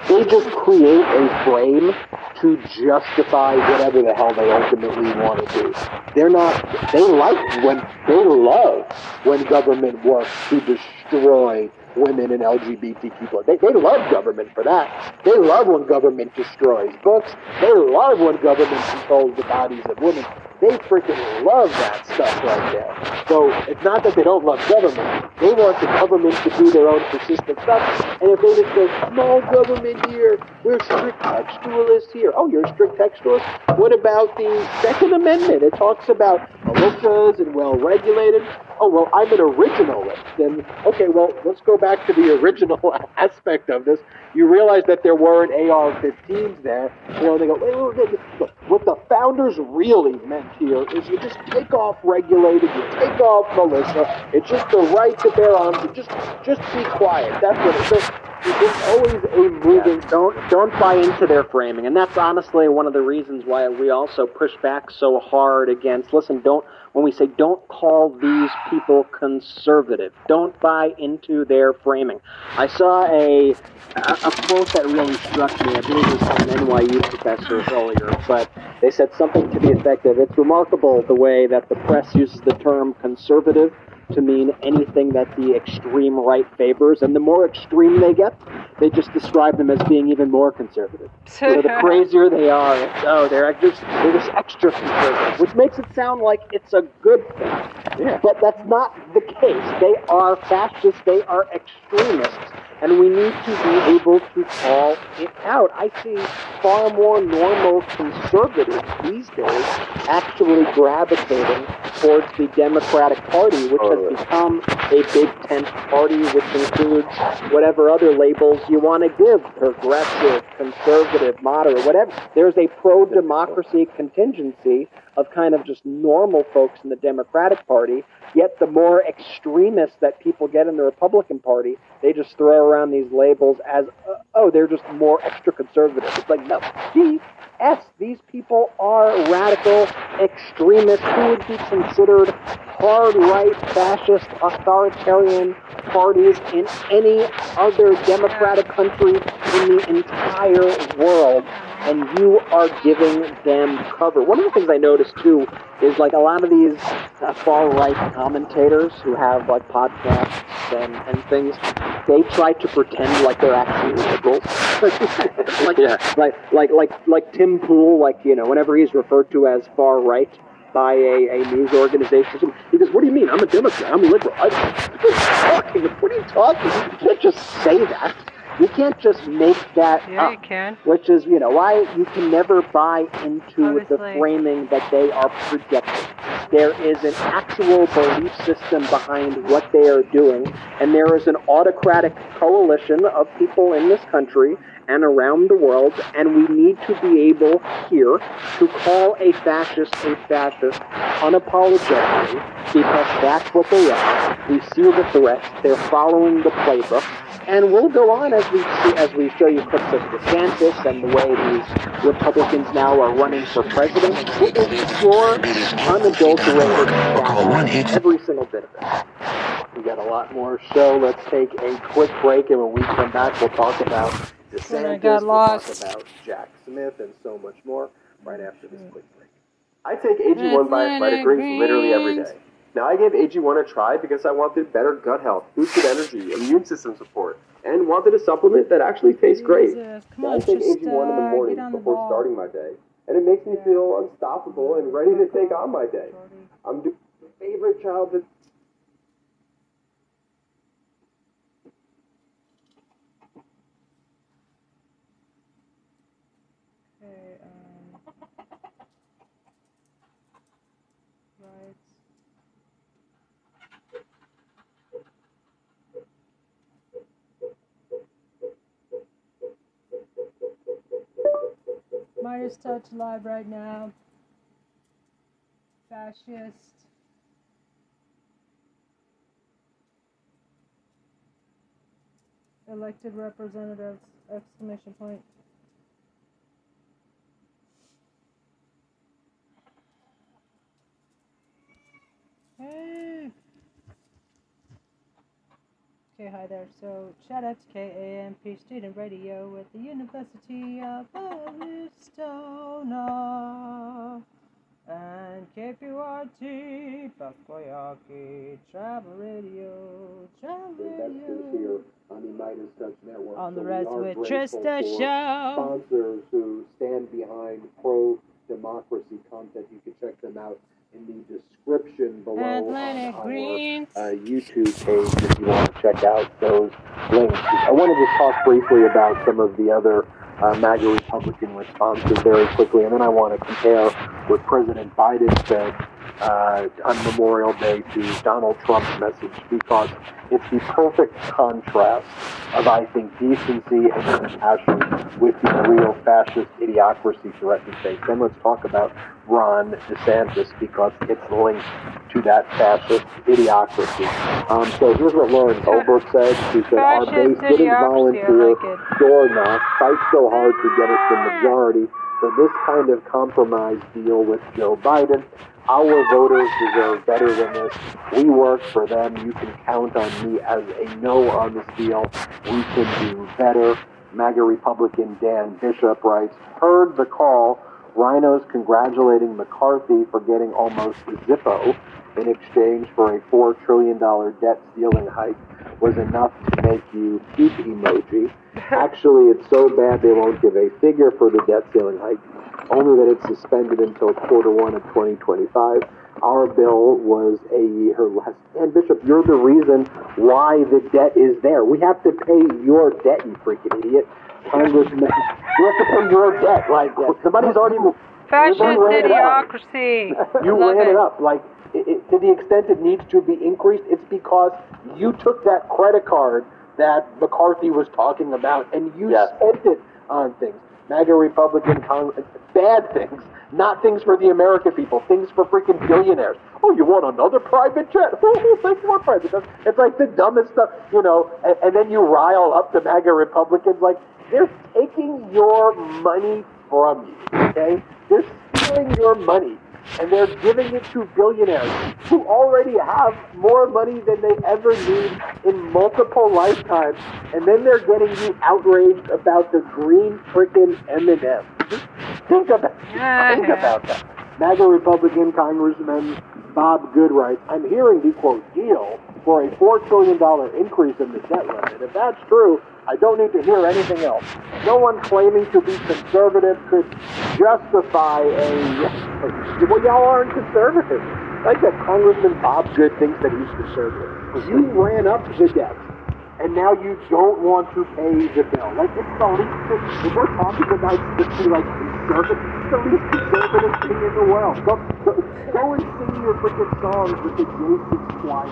they just create a frame to justify whatever the hell they ultimately want to do. They're not, they like when, they love when government works to destroy women and LGBTQ people. They, they love government for that. They love when government destroys books. They love when government controls the bodies of women. They freaking love that stuff right there. So it's not that they don't love government. They want the government to do their own persistent stuff. And if they just go, small government here, we're strict textualists here. Oh, you're a strict textualist? What about the Second Amendment? It talks about militias and well-regulated. Oh, well, I'm an originalist. And, okay, well, let's go back to the original aspect of this. You realize that there weren't AR-15s there. You know, they go, wait, wait, wait, look, what the founders really meant here is you just take off regulated, you take off militia. It's just the right to bear arms. You just, just be quiet. That's what it is. It's always a moving. Don't don't buy into their framing, and that's honestly one of the reasons why we also push back so hard against. Listen, don't when we say don't call these people conservative, don't buy into their framing. I saw a a, quote that really struck me. I believe it was from an NYU professor earlier, but they said something to the effect of, "It's remarkable the way that the press uses the term conservative." To mean anything that the extreme right favors, and the more extreme they get, they just describe them as being even more conservative. so the crazier they are, oh, they're just they're just extra conservative, which makes it sound like it's a good thing. Yeah. But that's not the case. They are fascists. They are extremists. And we need to be able to call it out. I see far more normal conservatives these days actually gravitating towards the Democratic Party, which has become a big tent party, which includes whatever other labels you want to give progressive, conservative, moderate, whatever. There's a pro democracy contingency of kind of just normal folks in the Democratic Party, yet the more extremists that people get in the Republican Party, they just throw around these labels as, uh, oh, they're just more extra conservative. It's like, no, BS. These people are radical extremists who would be considered hard right, fascist, authoritarian parties in any other democratic country in the entire world and you are giving them cover. One of the things I noticed too is like a lot of these uh, far right commentators who have like podcasts and, and things, they try to pretend like they're actually liberals. like, like like like like Tim Pool, like you know, whenever he's referred to as far right by a, a news organization, he goes, "What do you mean? I'm a Democrat. I'm a liberal. I, what are you talking? What are you talking? You can't just say that." You can't just make that Yeah, up. you can. Which is, you know, why you can never buy into the framing that they are projecting. There is an actual belief system behind what they are doing, and there is an autocratic coalition of people in this country and around the world, and we need to be able here to call a fascist a fascist unapologetically because that's what they are. We see the threats, they're following the playbook, and we'll go on as we see, as we show you clips of DeSantis and the way these Republicans now are running for president. It is pure, unadulterated fascism, every single bit of it. We got a lot more show. Let's take a quick break, and when we come back, we'll talk about When I DeSantis. got We'll talk about Jack Smith and so much more right after this mm. quick break. I take AG1 by Vita Greens literally every day. Now, I gave AG1 a try because I wanted better gut health, boosted energy, immune system support, and wanted a supplement that actually tastes great. Come Now, I take just, AG1 in the morning the before ball. starting my day, and it makes me feel unstoppable and ready to take on my day. I'm the favorite childhood Meidas Touch live right now. Fascist. Elected representatives! Exclamation point. Hey. Okay, hi there. So, shout out to KAMP Student Radio with the University of Arizona and KPYT Takoyaki Travel Radio, Travel Radio. on the Meidas Touch Network. On the So we rest are with Trista Show. Sponsors who stand behind pro democracy content. You can check them out in the description below Atlantic on our Greens. uh, YouTube page if you want to check out those links. I want to just talk briefly about some of the other uh, MAGA Republican responses very quickly, and then I want to compare what President Biden said uh, on Memorial Day to Donald Trump's message because it's the perfect contrast of, I think, decency and compassion with the real fascist idiocracy threatened face. Then let's talk about Ron DeSantis because it's linked to that fascist idiocracy. Um, so here's what Lauren Holbrook said. She said, Our base didn't volunteer like door knock, fight so hard to get us the majority for this kind of compromise deal with Joe Biden. Our voters deserve better than this. We work for them. You can count on me as a no on this deal. We can do better. MAGA Republican Dan Bishop writes, heard the call. RINOs congratulating McCarthy for getting almost Zippo in exchange for a $4 trillion debt ceiling hike was enough to make you keep emoji. Actually, it's so bad they won't give a figure for the debt ceiling hike, only that it's suspended until quarter one of 2025. Our bill was a year less. And Bishop, you're the reason why the debt is there. We have to pay your debt, you freaking idiot. Congressman, we have to pay your debt. Like, the money's already. Fascist we ran it up. idiocracy. You Love ran it up. Like, it, it, to the extent it needs to be increased, it's because you took that credit card that McCarthy was talking about and you spent it on things. MAGA Republican Congress, bad things, not things for the American people, things for freaking billionaires. Oh, you want another private jet? Oh, think more private jets. It's like the dumbest stuff, you know. And, and then you rile up the MAGA Republicans, like they're taking your money from you. Okay, they're stealing your money and they're giving it to billionaires who already have more money than they ever need in multiple lifetimes, and then they're getting you outraged about the green frickin' M&M. Think about, think about that. MAGA Republican Congressman Bob Good writes, I'm hearing the quote deal for a $4 trillion increase in the debt limit. If that's true, I don't need to hear anything else. No one claiming to be conservative could justify a. Well, y'all aren't conservative. Like that Congressman Bob Good thinks that he's conservative. You ran up the debt. and now you don't want to pay the bill. Like it's the least. If we're talking about like conservative, it's the least conservative thing in the world. Go, go, go and sing your freaking songs with the J6 Choir.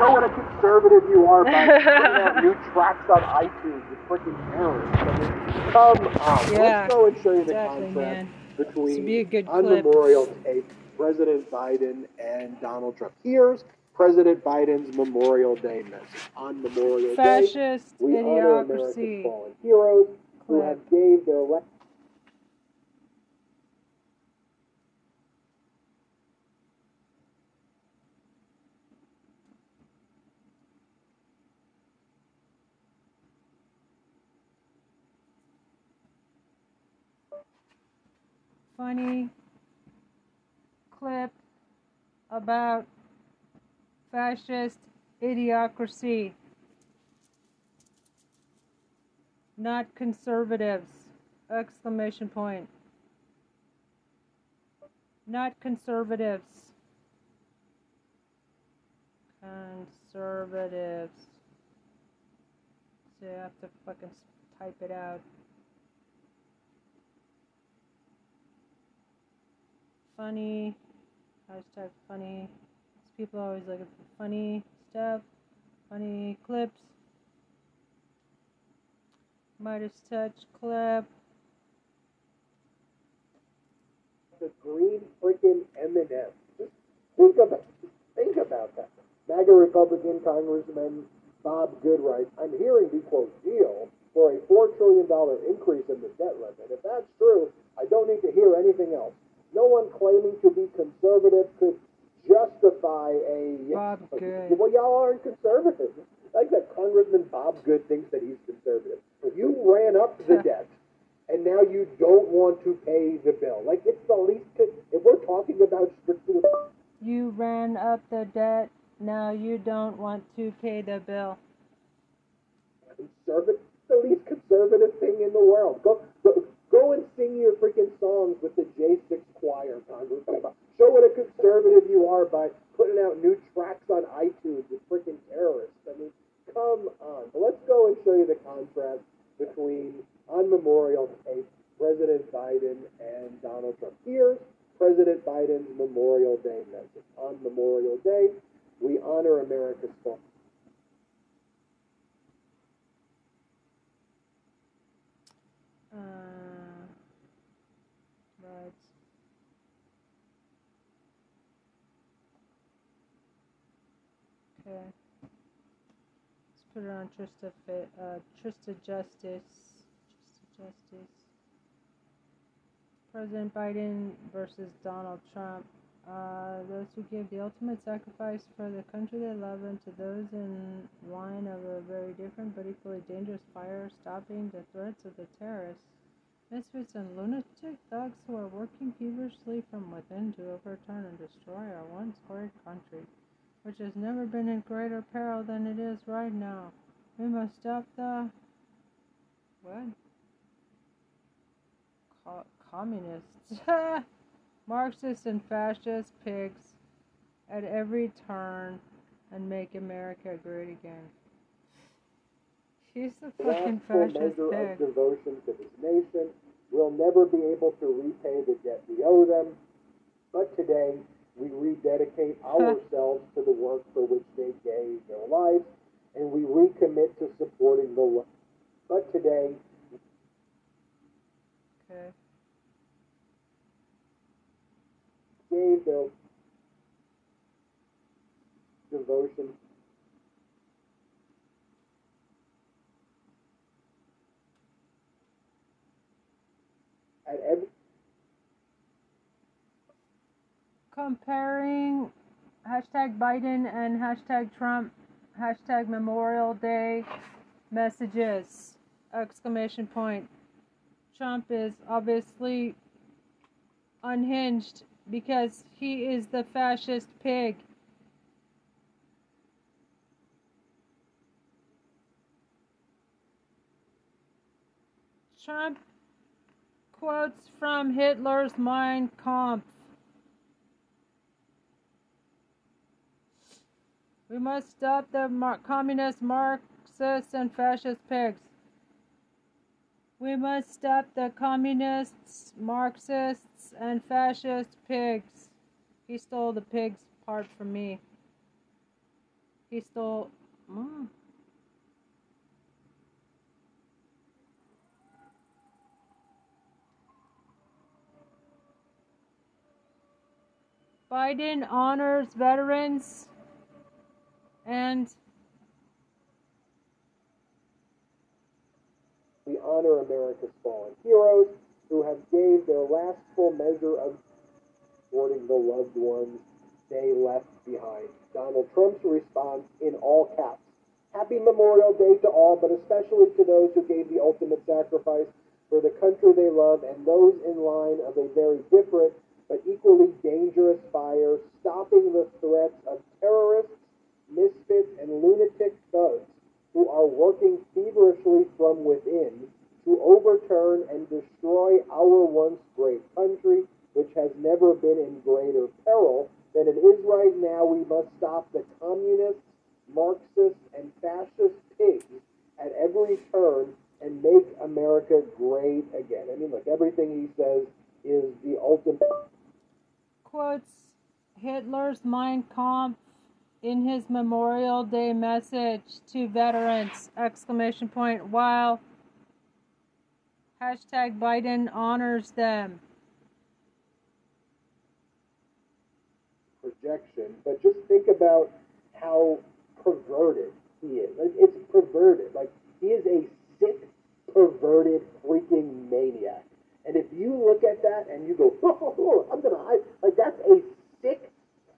Show what a conservative you are by putting out new tracks on iTunes. You freaking terrorists. I mean, come on. Yeah, Let's go and show you the exactly, man. Between be a good on clip. Memorial Day, President Biden and Donald Trump. Here's President Biden's Memorial Day message. On Memorial Day, Fascist we honor America's idiocracy. fallen heroes who have gave their life. Funny clip about fascist idiocracy. Not conservatives. Exclamation point. Not conservatives. Conservatives. So you have to fucking type it out. Funny. Hashtag funny. People are always looking for funny stuff, funny clips. Meidas Touch clip. the green freaking M&M. Just think about it. think about that. MAGA Republican Congressman Bob Good writes, I'm hearing the quote deal for a four trillion dollar increase in the debt limit. If that's true, I don't need to hear anything else. No one claiming to be conservative could justify a Bob Good. Well, y'all aren't conservative. Like that Congressman Bob Good thinks that he's conservative. You ran up the debt and now you don't want to pay the bill. Like it's the least. If we're talking about strictly, You ran up the debt. Now you don't want to pay the bill. conservative, the least conservative thing in the world. Go, go, go and sing your freaking songs with the J6 choir, Congressman. Show what a conservative you are by putting out new tracks on iTunes with freaking terrorists. I mean, come on. But let's go and show you the contrast between on Memorial Day, President Biden and Donald Trump. Here's President Biden's Memorial Day message. On Memorial Day, we honor America's fallen. Uh, right. Okay. Let's put it on Trista, Fa- uh, Trista Justice. Trista Justice. President Biden versus Donald Trump. Uh, those who give the ultimate sacrifice for the country they love and to those in line of a very different but equally dangerous fire, stopping the threats of the terrorists. Misfits and lunatic thugs who are working feverishly from within to overturn and destroy our once great country, which has never been in greater peril than it is right now. We must stop the. What? Co- communists. Marxists and fascist pigs at every turn and make America great again. He's the fucking fascist measure pig. of devotion to this nation. We'll never be able to repay the debt we owe them, but today we rededicate ourselves to the work for which they gave their lives, and we recommit to supporting the left. But today, Okay. gave their devotion at every Comparing hashtag Biden and hashtag Trump, hashtag Memorial Day messages, exclamation point. Trump is obviously unhinged because he is the fascist pig. Trump quotes from Hitler's Mein Kampf. We must stop the mar- communist, Marxists, and fascist pigs. We must stop the communists, Marxists, and fascist pigs. He stole the pigs part from me. He stole. Mm. Biden honors veterans and We honor America's fallen heroes who have gave their last full measure of supporting the loved ones they left behind. Donald Trump's response in all caps. Happy Memorial Day to all, but especially to those who gave the ultimate sacrifice for the country they love and those in line of a very different but equally dangerous fire, stopping the threats of terrorists, misfits, and lunatic thugs who are working feverishly from within to overturn and destroy our once great country, which has never been in greater peril than it is right now. We must stop the communists, Marxists, and fascist pigs at every turn and make America great again. I mean, look, everything he says is the ultimate. quotes Hitler's Mein Kampf in his Memorial Day message to veterans! Exclamation point. While hashtag Biden honors them. projection, but just think about how perverted he is. It's perverted. Like he is a sick, perverted, freaking maniac. And if you look at that and you go, oh, I'm gonna hide, like that's a sick,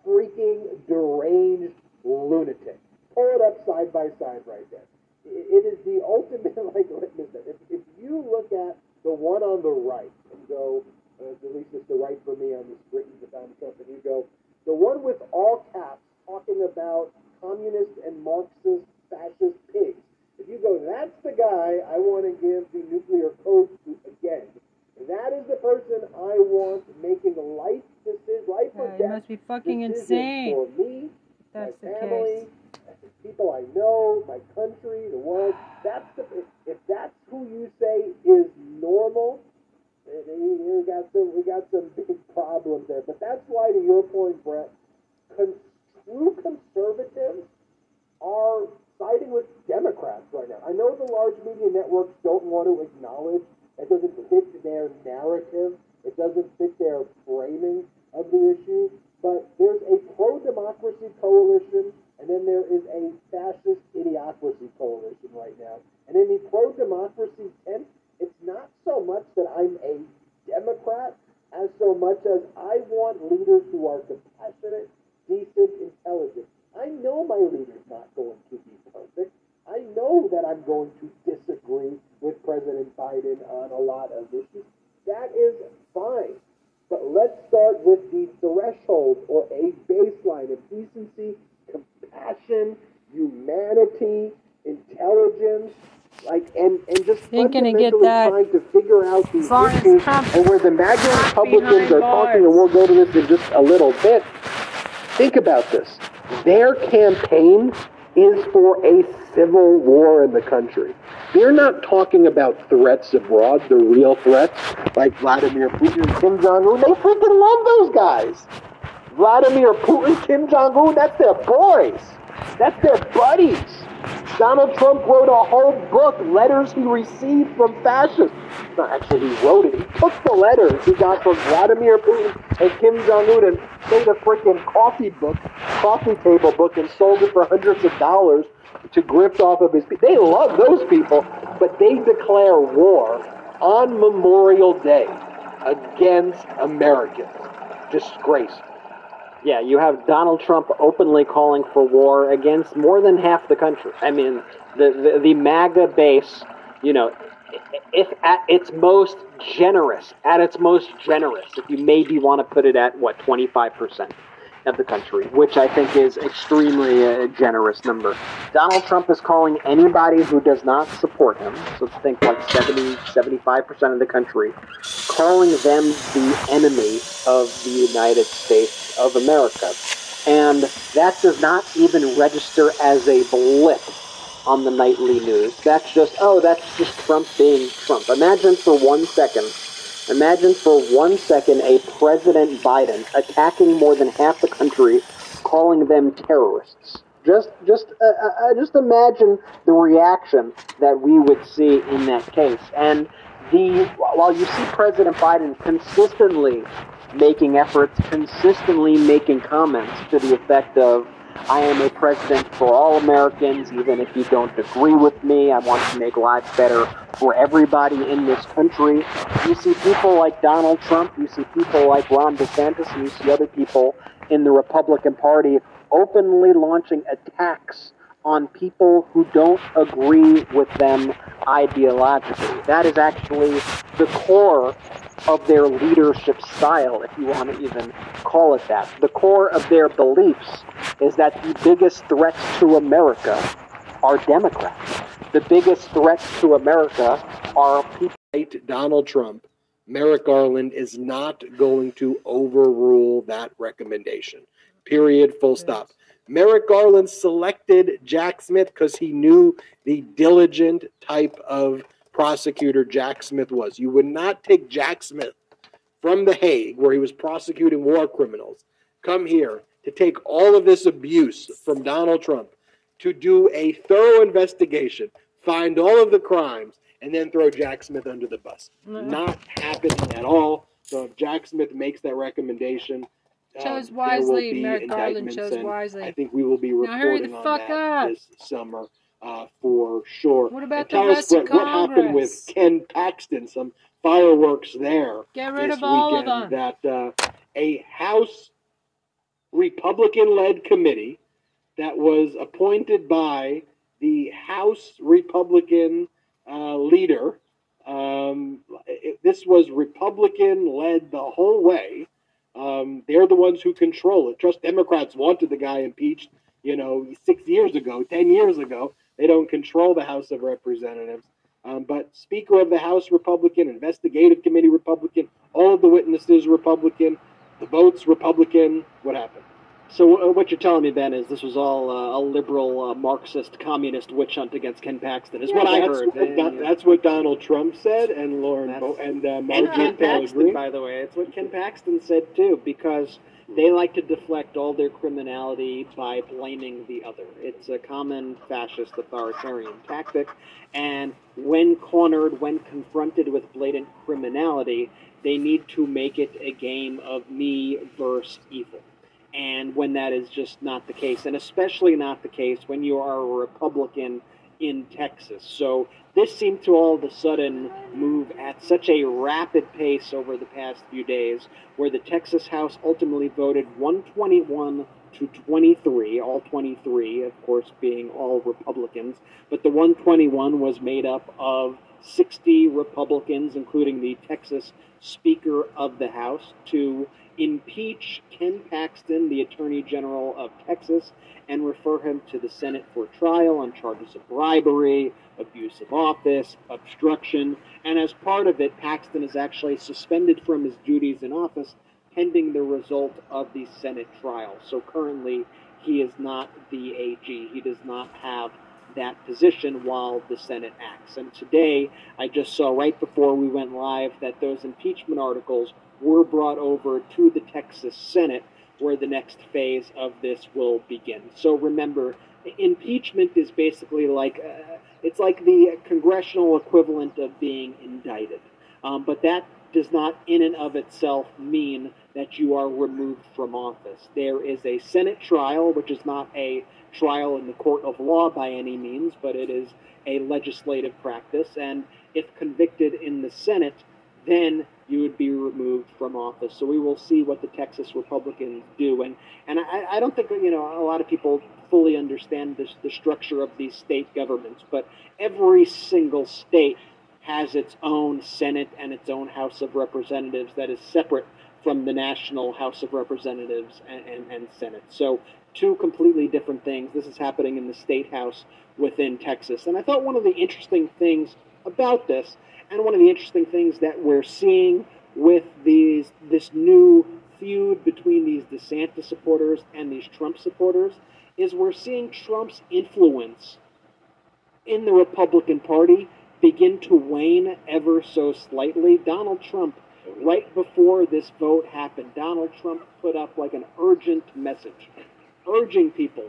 freaking, deranged lunatic. Pull it up side by side right there. It is the ultimate. Like, if, if you look at the one on the right and go, uh, at least it's the right for me on the screen, the Trump, and you go, the one with all caps talking about communist and Marxist fascist pigs. If you go, that's the guy I want to give the nuclear code to again. That is the person I want making life decisions, life or Uh, you death must be fucking insane. for me, That's the case. the people I know, my country, the world. That's the if, if that's who you say is normal, then you, you got some we got some big problems there. But that's why, to your point, Brett, con- true conservatives are siding with Democrats right now. I know the large media networks don't want to acknowledge it doesn't fit their narrative, it doesn't fit their framing of the issue, but there's a pro-democracy coalition, and then there is a fascist idiocracy coalition right now. And in the pro-democracy tent, it's not so much that I'm a Democrat as so much as I want leaders who are compassionate, decent, intelligent. I know my leader's not going to be perfect. I know that I'm going to disagree with President Biden on a lot of issues. That is fine. But let's start with the threshold or a baseline of decency, compassion, humanity, intelligence, like and, and just Ain't gonna get fundamentally that. trying to figure out these Florence issues Trump and where the MAGA Republicans are talking, and we'll go to this in just a little bit. Think about this. Their campaign is for a civil war in the country. They're not talking about threats abroad, the real threats, like Vladimir Putin and Kim Jong Un. They freaking love those guys. Vladimir Putin, Kim Jong Un, that's their boys. That's their buddies. Donald Trump wrote a whole book, letters he received from fascists. No, actually, he wrote it. He took the letters he got from Vladimir Putin and Kim Jong Un and made a freaking coffee book, coffee table book, and sold it for hundreds of dollars to grift off of his. They love those people, but they declare war on Memorial Day against Americans. Disgrace. Yeah, you have Donald Trump openly calling for war against more than half the country. I mean, the the, the MAGA base, you know, if at its most generous, at its most generous, if you maybe want to put it at what twenty five percent of the country, which I think is extremely a generous number. Donald Trump is calling anybody who does not support him, so think like 70, 75% of the country, calling them the enemy of the United States of America. And that does not even register as a blip on the nightly news. That's just, oh, that's just Trump being Trump. Imagine for one second, imagine for one second a President Biden attacking more than half the country, calling them terrorists. Just, just, uh, uh, just imagine the reaction that we would see in that case. And the while you see President Biden consistently making efforts, consistently making comments to the effect of, I am a president for all Americans, even if you don't agree with me. I want to make lives better for everybody in this country. You see people like Donald Trump, you see people like Ron DeSantis, and you see other people in the Republican Party openly launching attacks on people who don't agree with them ideologically. That is actually the core of their leadership style, if you want to even call it that. The core of their beliefs is that the biggest threats to America are Democrats. The biggest threats to America are people. Donald Trump, Merrick Garland is not going to overrule that recommendation. Period. Full stop. Merrick Garland selected Jack Smith because he knew the diligent type of prosecutor Jack Smith was. You would not take Jack Smith from The Hague, where he was prosecuting war criminals, come here to take all of this abuse from Donald Trump, to do a thorough investigation, find all of the crimes, and then throw Jack Smith under the bus. Mm-hmm. Not happening at all. So if Jack Smith makes that recommendation, Chose um, there will wisely. be Merrick Garland chose wisely. I think we will be Now hurry reporting the on fuck that up. this summer uh, for sure. What about And the rest of what, what happened with Ken Paxton? Some fireworks there Get rid this of all of them. That uh, a House Republican-led committee that was appointed by the House Republican uh, leader. Um, it- this was Republican-led the whole way. Um, they're the ones who control it. Trust Democrats wanted the guy impeached, you know, six years ago, ten years ago. They don't control the House of Representatives. Um, but Speaker of the House Republican, Investigative Committee Republican, all of the witnesses Republican, the votes Republican. What happened? So uh, what you're telling me, Ben, is this was all uh, a liberal, uh, Marxist, communist witch hunt against Ken Paxton, is Yeah, what I heard. What, And, that- that's what Donald Trump said, and Lauren Bo- and uh, and Marjorie Ken Paxton, by the way, it's what Ken Paxton said too, because they like to deflect all their criminality by blaming the other. It's a common fascist authoritarian tactic, and when cornered, when confronted with blatant criminality, they need to make it a game of me versus evil. And when that is just not the case, and especially not the case when you are a Republican in Texas. So this seemed to all of a sudden move at such a rapid pace over the past few days, where the Texas House ultimately voted 121 to 23, all 23, of course, being all Republicans, but the 121 was made up of 60 Republicans, including the Texas Speaker of the House, to impeach Ken Paxton, the Attorney General of Texas, and refer him to the Senate for trial on charges of bribery, abuse of office, obstruction, and as part of it, Paxton is actually suspended from his duties in office pending the result of the Senate trial. So currently, he is not the AG. He does not have that position while the Senate acts. And today, I just saw right before we went live that those impeachment articles were brought over to the Texas Senate, where the next phase of this will begin. So remember, impeachment is basically like uh, it's like the congressional equivalent of being indicted. Um, but that does not, in and of itself, mean that you are removed from office. There is a Senate trial, which is not a trial in the court of law by any means, but it is a legislative practice. And if convicted in the Senate, then you would be removed from office. So we will see what the Texas Republicans do. And and I, I don't think you know a lot of people fully understand this, the structure of these state governments, but every single state has its own Senate and its own House of Representatives that is separate from the national House of Representatives and, and, and Senate. So two completely different things. This is happening in the state house within Texas. And I thought one of the interesting things about this, and one of the interesting things that we're seeing with these this new feud between these DeSantis supporters and these Trump supporters is we're seeing Trump's influence in the Republican Party begin to wane ever so slightly. Donald Trump, right before this vote happened, Donald Trump put up like an urgent message urging people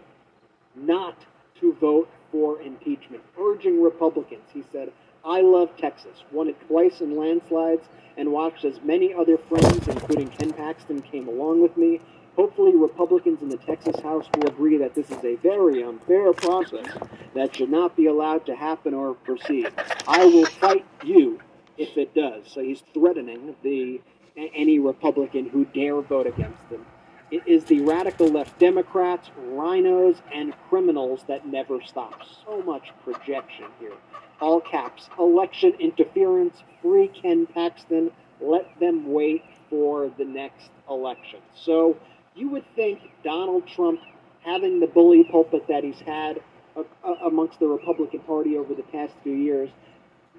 not to vote for impeachment, urging Republicans. He said, I love Texas, won it twice in landslides, and watched as many other friends, including Ken Paxton, came along with me. Hopefully, Republicans in the Texas House will agree that this is a very unfair process that should not be allowed to happen or proceed. I will fight you if it does. So he's threatening the any Republican who dare vote against him. It is the radical left Democrats, RINOs, and criminals that never stop. So much projection here. All caps. Election interference. Free Ken Paxton. Let them wait for the next election. So you would think Donald Trump, having the bully pulpit that he's had uh, uh, amongst the Republican Party over the past few years,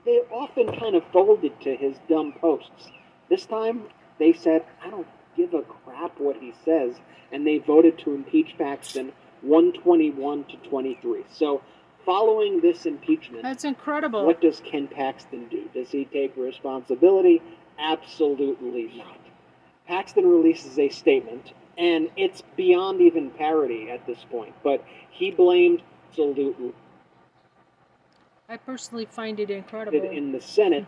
they often kind of folded to his dumb posts. This time, they said, I don't give a crap what he says, and they voted to impeach Paxton 121 to 23. So, following this impeachment, that's incredible. What does Ken Paxton do? Does he take responsibility? Absolutely not. Paxton releases a statement, and it's beyond even parody at this point, but he blamed absolutely. I personally find it incredible. In the Senate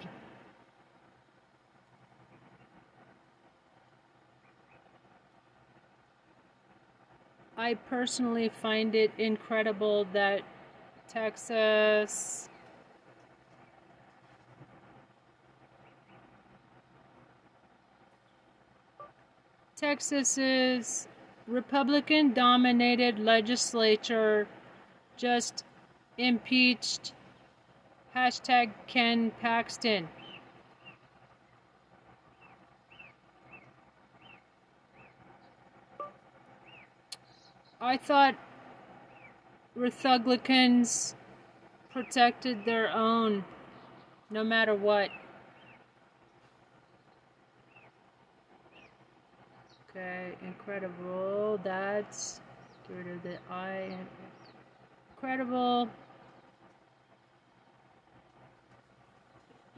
I personally find it incredible that Texas Texas's Republican dominated legislature just impeached hashtag Ken Paxton. I thought Republicans protected their own no matter what. Okay, incredible. That's get rid of the I. Incredible.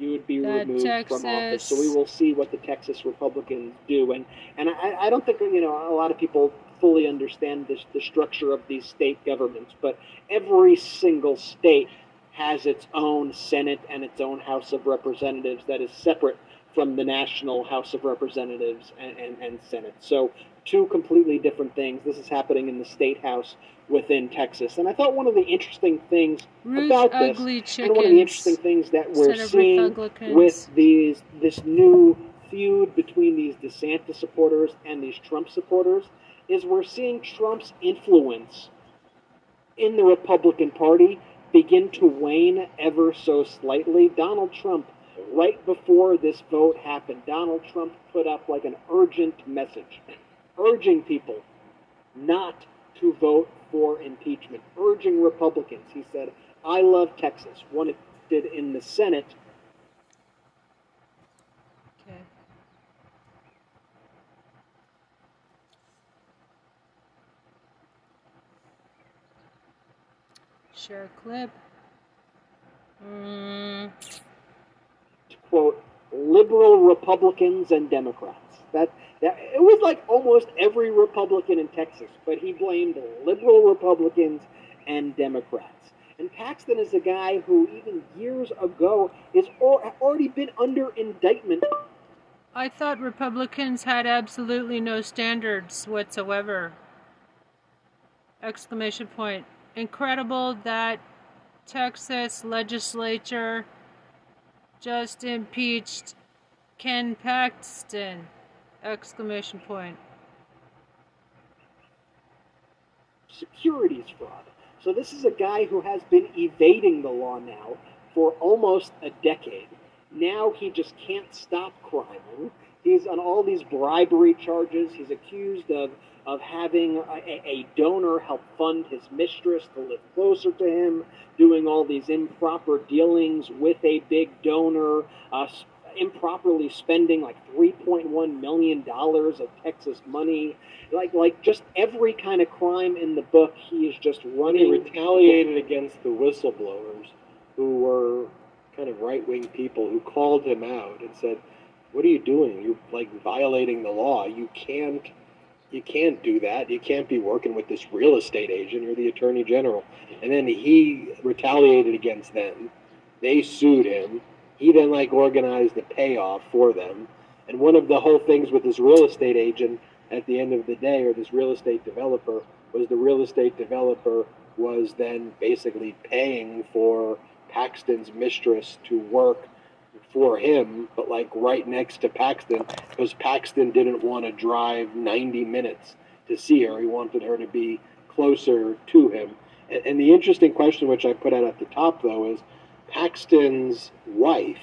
you would be removed Texas. from office. So we will see what the Texas Republicans do. And and I, I don't think you know a lot of people fully understand this, the structure of these state governments, but every single state has its own Senate and its own House of Representatives that is separate from the national House of Representatives and, and, and Senate. So two completely different things. This is happening in the state house within Texas. And I thought one of the interesting things about this, and one of the interesting things that we're seeing with these this new feud between these DeSantis supporters and these Trump supporters is we're seeing Trump's influence in the Republican Party begin to wane ever so slightly. Donald Trump, right before this vote happened, Donald Trump put up like an urgent message, urging people not to vote for impeachment, urging Republicans. He said, I love Texas, it did in the Senate Share a clip. Mm. To quote, liberal Republicans and Democrats. That, that it was like almost every Republican in Texas, but he blamed liberal Republicans and Democrats. And Paxton is a guy who, even years ago, has already been under indictment. I thought Republicans had absolutely no standards whatsoever. Exclamation point incredible that Texas legislature just impeached Ken Paxton! Exclamation point. Securities fraud. So this is a guy who has been evading the law now for almost a decade. Now he just can't stop crime. He's on all these bribery charges. He's accused of of having a, a, donor help fund his mistress to live closer to him, doing all these improper dealings with a big donor, uh, improperly spending like 3.1 million dollars of Texas money, like like just every kind of crime in the book. He is just running. He retaliated against the whistleblowers who were kind of right wing people who called him out and said, What are you doing? You're like violating the law. You can't you can't do that. You can't be working with this real estate agent. You're the attorney general. And then he retaliated against them. They sued him. He then like organized a payoff for them. And one of the whole things with this real estate agent at the end of the day, or this real estate developer, was the real estate developer was then basically paying for Paxton's mistress to work for him, but like right next to Paxton, because Paxton didn't want to drive 90 minutes to see her. He wanted her to be closer to him. And, and the interesting question, which I put out at the top, though, is Paxton's wife.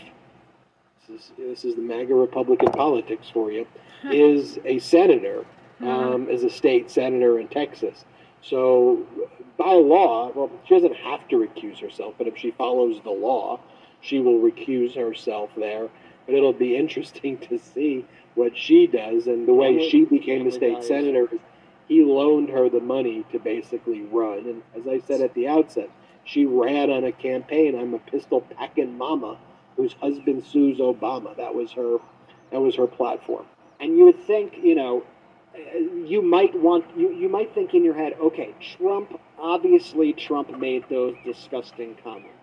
This is, this is the MAGA Republican politics for you. is a senator, um, is a state senator in Texas. So by law, well, she doesn't have to recuse herself, but if she follows the law, she will recuse herself there. But it'll be interesting to see what she does and the way she became a state senator. is He loaned her the money to basically run, and as I said at the outset, she ran on a campaign. I'm a pistol packing mama whose husband sues Obama. That was her. That was her platform. and you would think, you know, you might want you you might think in your head, okay, Trump obviously Trump made those disgusting comments,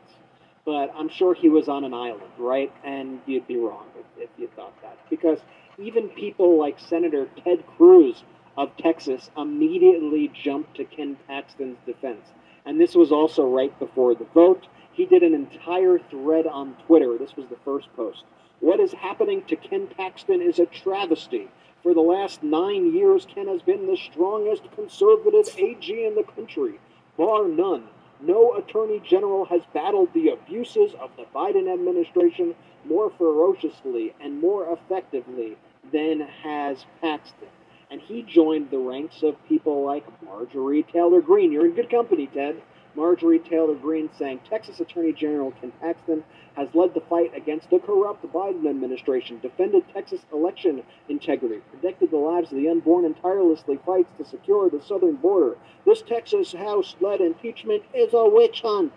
but I'm sure he was on an island, right? And you'd be wrong if, if you thought that because even people like Senator Ted Cruz of Texas immediately jumped to Ken Paxton's defense, and this was also right before the vote. He did an entire thread on Twitter. This was the first post. What is happening to Ken Paxton is a travesty. For the last nine years, Ken has been the strongest conservative AG in the country, bar none. No attorney general has battled the abuses of the Biden administration more ferociously and more effectively than has Paxton. And he joined the ranks of people like Marjorie Taylor Greene. You're in good company, Ted. Marjorie Taylor Greene saying Texas Attorney General Ken Paxton has led the fight against the corrupt Biden administration, defended Texas election integrity, protected the lives of the unborn, and tirelessly fights to secure the southern border. This Texas House led impeachment is a witch hunt.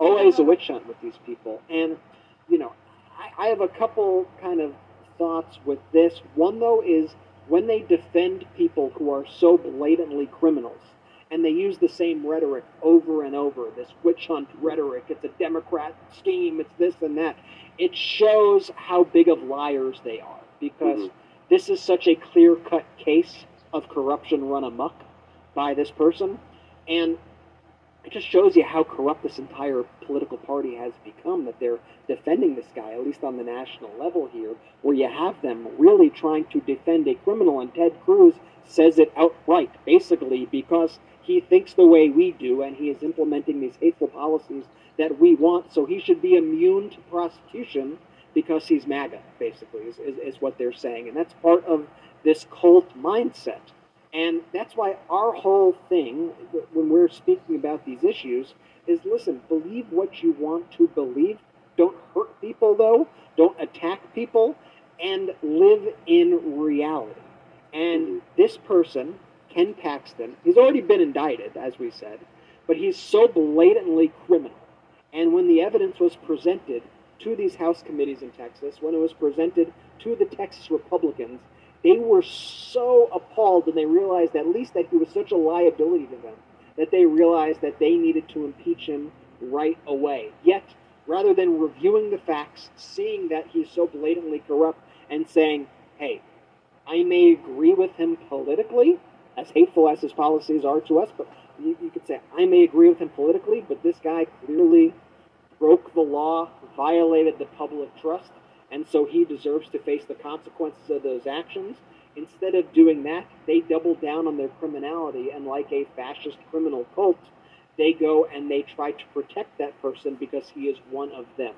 Always a witch hunt with these people. And, you know, I, I have a couple kind of thoughts with this. One, though, is when they defend people who are so blatantly criminals and they use the same rhetoric over and over this witch hunt rhetoric. It's a democrat scheme it's this and that. It shows how big of liars they are because mm-hmm. this is such a clear cut case of corruption run amok by this person. And it just shows you how corrupt this entire political party has become that they're defending this guy, at least on the national level here, where you have them really trying to defend a criminal, and Ted Cruz says it outright, basically, because he thinks the way we do and he is implementing these hateful policies that we want, so he should be immune to prosecution because he's MAGA, basically, is, is, is what they're saying. And that's part of this cult mindset. And that's why our whole thing, when we're speaking about these issues, is listen, believe what you want to believe. Don't hurt people, though. Don't attack people. And live in reality. And this person, Ken Paxton, he's already been indicted, as we said, but he's so blatantly criminal. And when the evidence was presented to these House committees in Texas, when it was presented to the Texas Republicans, they were so appalled and they realized at least that he was such a liability to them that they realized that they needed to impeach him right away. Yet, rather than reviewing the facts, seeing that he's so blatantly corrupt, and saying, hey, I may agree with him politically, as hateful as his policies are to us, but you, you could say, I may agree with him politically, but this guy clearly broke the law, violated the public trust, and so he deserves to face the consequences of those actions. Instead of doing that, they double down on their criminality, and like a fascist criminal cult, they go and they try to protect that person because he is one of them.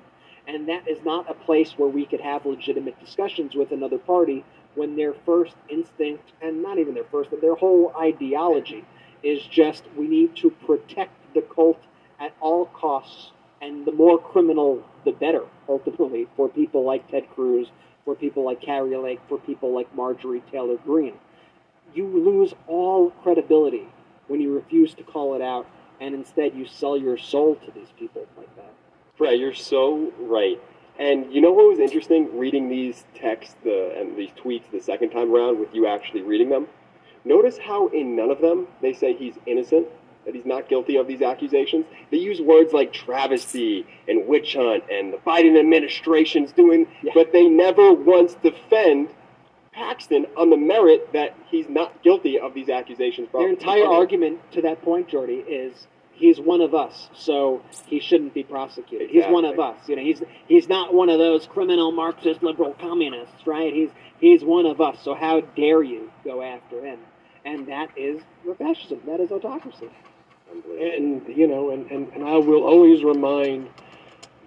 And that is not a place where we could have legitimate discussions with another party when their first instinct, and not even their first, but their whole ideology is just we need to protect the cult at all costs and the more criminal, the better, ultimately, for people like Ted Cruz, for people like Kari Lake, for people like Marjorie Taylor Greene. You lose all credibility when you refuse to call it out, and instead you sell your soul to these people like that. Right, you're so right. And you know what was interesting reading these texts the, and these tweets the second time around with you actually reading them? Notice how in none of them they say he's innocent, that he's not guilty of these accusations. They use words like travesty and witch hunt and the Biden administration's doing, but they never once defend Paxton on the merit that he's not guilty of these accusations. Their entire argument to that point, Jordy, is he's one of us, so he shouldn't be prosecuted. He's one of us. You know, he's he's not one of those criminal Marxist liberal communists, right? He's he's one of us. So how dare you go after him? And that is fascism. That is autocracy. And you know, and, and, and I will always remind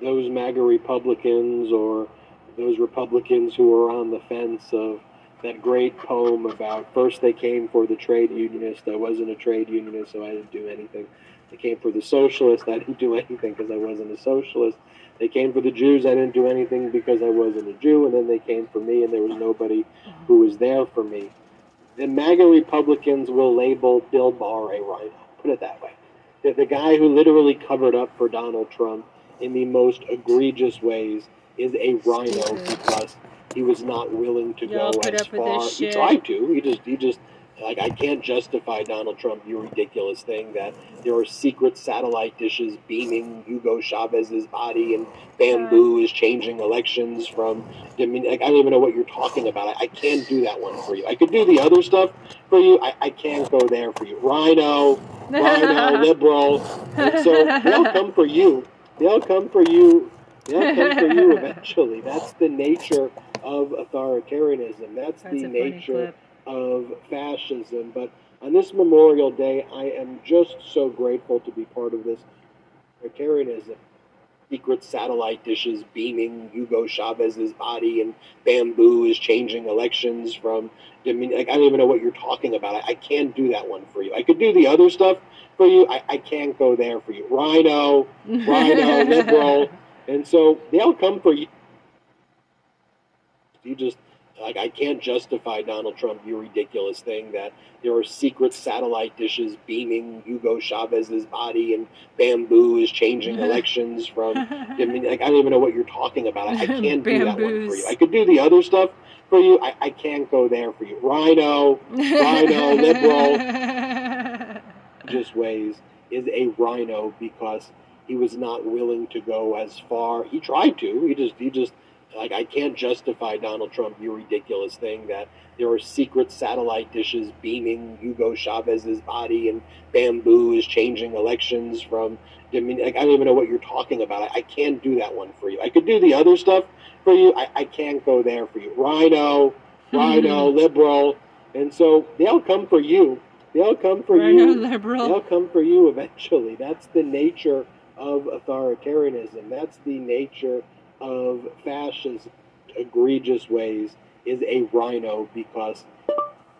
those MAGA Republicans or those Republicans who are on the fence of that great poem about first they came for the trade unionist. I wasn't a trade unionist, so I didn't do anything. They came for the socialists. I didn't do anything because I wasn't a socialist. They came for the Jews. I didn't do anything because I wasn't a Jew. And then they came for me, and there was nobody who was there for me. The MAGA Republicans will label Bill Barr a RINO. Put it that way. The, the guy who literally covered up for Donald Trump in the most egregious ways is a RINO because he was not willing to Y'all go as far. He tried to. He just he just like I can't justify Donald Trump. You ridiculous thing that there are secret satellite dishes beaming Hugo Chavez's body and bamboo is changing elections from. I mean, like, I don't even know what you're talking about. I, I can't do that one for you. I could do the other stuff for you. I, I can't go there for you. RINO, RINO, liberal. And so they'll come for you. They'll come for you. They'll come for you eventually. That's the nature of authoritarianism. That's, That's the nature clip. Of fascism. But on this Memorial Day, I am just so grateful to be part of this authoritarianism. Secret satellite dishes beaming Hugo Chavez's body, and bamboo is changing elections from. I mean, like, I don't even know what you're talking about. I, I can't do that one for you. I could do the other stuff for you. I, I can't go there for you. RINO, RINO, liberal. And so they'll come for you. You just like I can't justify Donald Trump. You ridiculous thing that there are secret satellite dishes beaming Hugo Chavez's body, and bamboo is changing elections from. I mean, like I don't even know what you're talking about. I, I can't do that one for you. I could do the other stuff for you. I, I can't go there for you. RINO, RINO, liberal just ways is a RINO because he was not willing to go as far. He tried to. He just he just like I can't justify Donald Trump. You ridiculous thing that there are secret satellite dishes beaming Hugo Chavez's body, and bamboo is changing elections from. I mean, like, I don't even know what you're talking about. I, I can't do that one for you. I could do the other stuff for you. I, I can't go there for you. RINO, RINO, liberal, and so they'll come for you. They'll come for RINO you. liberal. They'll come for you eventually. That's the nature of authoritarianism. That's the nature of fascist Egregious ways is a RINO because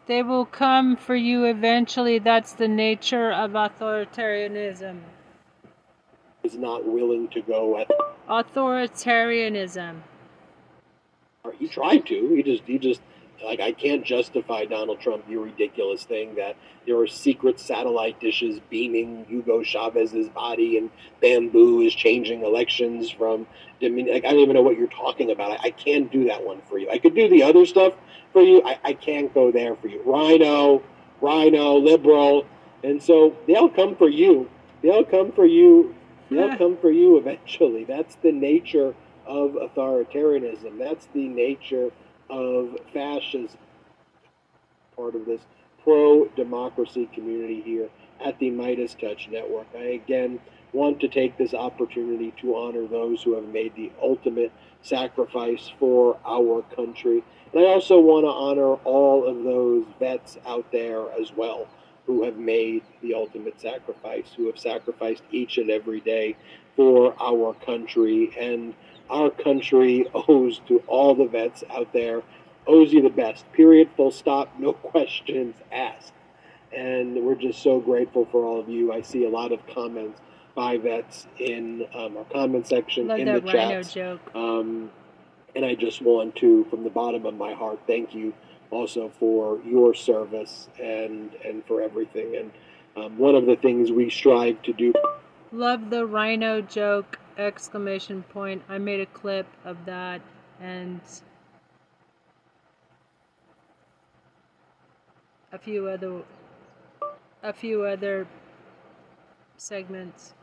They will come for you eventually. That's the nature of authoritarianism. is not willing to go at. Authoritarianism. He tried to. He just he just like I can't justify Donald Trump. You ridiculous thing that there are secret satellite dishes beaming Hugo Chavez's body, and bamboo is changing elections from. I mean, like, I don't even know what you're talking about. I, I can't do that one for you. I could do the other stuff for you. I, I can't go there for you. RINO, RINO, liberal, and so they'll come for you. They'll come for you. They'll come for you eventually. That's the nature of authoritarianism. That's the nature of fascism. Part of this pro democracy community here at the Meidas Touch Network. I again want to take this opportunity to honor those who have made the ultimate sacrifice for our country. And I also want to honor all of those vets out there as well who have made the ultimate sacrifice, who have sacrificed each and every day for our country. And our country owes to all the vets out there, owes you the best. Period, full stop, no questions asked. And we're just so grateful for all of you. I see a lot of comments by vets in um, our comment section Love in the chat. joke. Um, and I just want to, from the bottom of my heart, thank you also for your service and and for everything. And um, one of the things we strive to do. Love the RINO joke! Exclamation point. I made a clip of that and a few other a few other segments.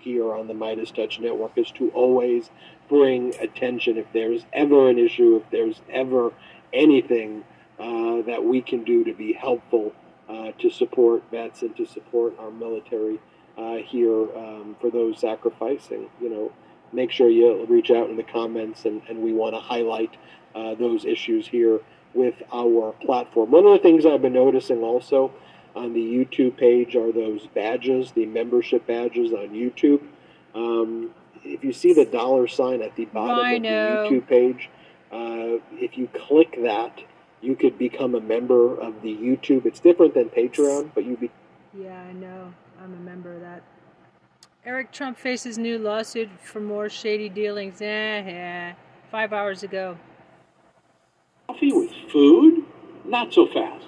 here on the Meidas Touch Network is to always bring attention if there's ever an issue, if there's ever anything uh, that we can do to be helpful uh, to support vets and to support our military uh, here um, for those sacrificing. You know, make sure you reach out in the comments, and, and we want to highlight uh, those issues here with our platform. One of the things I've been noticing also on the YouTube page are those badges, the membership badges on YouTube. Um, if you see the dollar sign at the bottom RINO. of the YouTube page, uh, if you click that, you could become a member of the YouTube. It's different than Patreon, but you be Yeah, I know. I'm a member of that. Eric Trump faces new lawsuit for more shady dealings. Eh, yeah. Five hours ago. Coffee with food? Not so fast.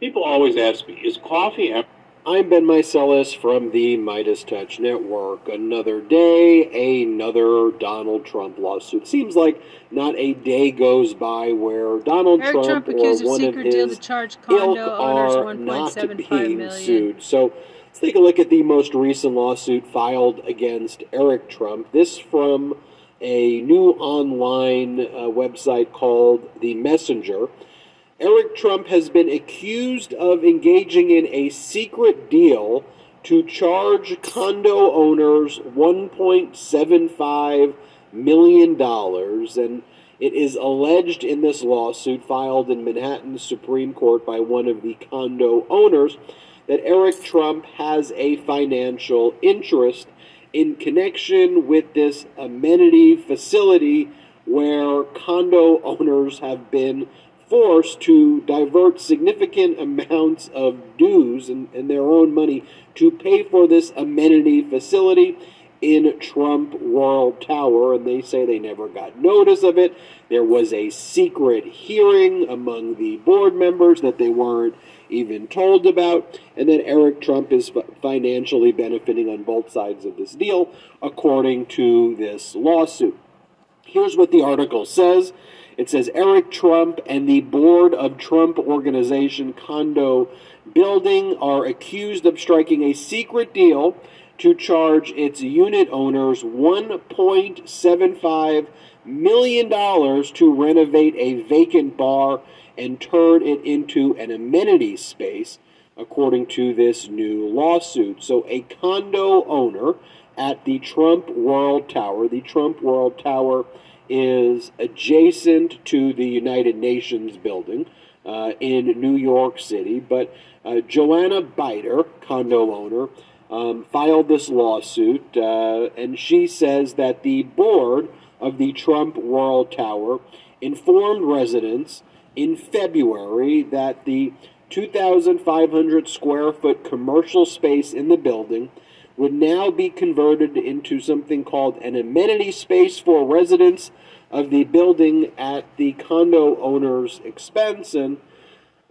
People always ask me, is coffee ever? I'm Ben Meiselas from the Meidas Touch Network. Another day, another Donald Trump lawsuit. Seems like not a day goes by where Donald Eric Trump, Trump or accused of one of secret deal his to charge ilk condo owners are not being million. sued. So let's take a look at the most recent lawsuit filed against Eric Trump. This from a new online uh, website called The Messenger. Eric Trump has been accused of engaging in a secret deal to charge condo owners $1.75 million. And it is alleged in this lawsuit filed in Manhattan Supreme Court by one of the condo owners that Eric Trump has a financial interest in connection with this amenity facility where condo owners have been forced to divert significant amounts of dues and, and their own money to pay for this amenity facility in Trump World Tower, and they say they never got notice of it. There was a secret hearing among the board members that they weren't even told about, and that Eric Trump is financially benefiting on both sides of this deal, according to this lawsuit. Here's what the article says. It says Eric Trump and the board of Trump Organization Condo Building are accused of striking a secret deal to charge its unit owners $1.75 million to renovate a vacant bar and turn it into an amenity space, according to this new lawsuit. So, a condo owner at the Trump World Tower, the Trump World Tower is adjacent to the United Nations building uh, in New York City. But uh, Joanna Biter, condo owner, um, filed this lawsuit, uh, and she says that the board of the Trump World Tower informed residents in February that the 2,500 square foot commercial space in the building would now be converted into something called an amenity space for residents of the building at the condo owner's expense. And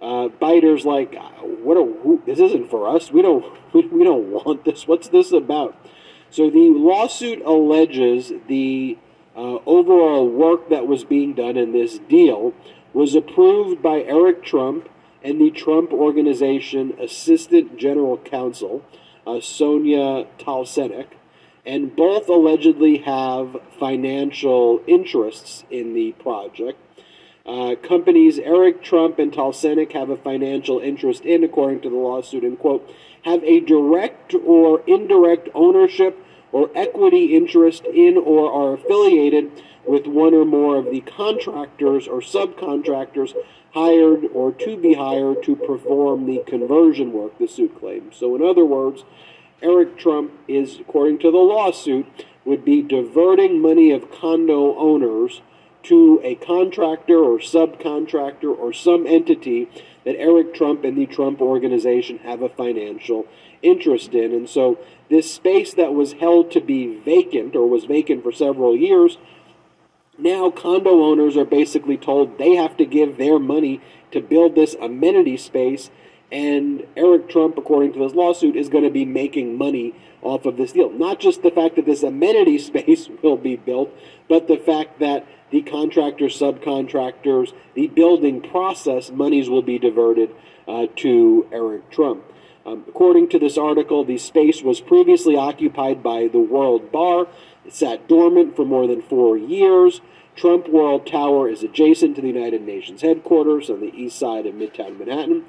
uh, Biter's like, what? Are, who, this isn't for us. We don't. We, we don't want this. What's this about? So the lawsuit alleges the uh, overall work that was being done in this deal was approved by Eric Trump and the Trump Organization Assistant General Counsel, uh, Sonia Talsenik, and both allegedly have financial interests in the project. Uh, companies Eric Trump and Talsenik have a financial interest in, according to the lawsuit, and quote, have a direct or indirect ownership or equity interest in or are affiliated with one or more of the contractors or subcontractors hired or to be hired to perform the conversion work, the suit claims. So, in other words, Eric Trump is, according to the lawsuit, would be diverting money of condo owners to a contractor or subcontractor or some entity that Eric Trump and the Trump organization have a financial interest in. And so this space that was held to be vacant or was vacant for several years, now condo owners are basically told they have to give their money to build this amenity space. And Eric Trump, according to this lawsuit, is going to be making money off of this deal. Not just the fact that this amenity space will be built, but the fact that the contractors, subcontractors, the building process monies will be diverted uh, to Eric Trump. Um, according to this article, the space was previously occupied by the World Bar. It sat dormant for more than four years. Trump World Tower is adjacent to the United Nations headquarters on the east side of Midtown Manhattan.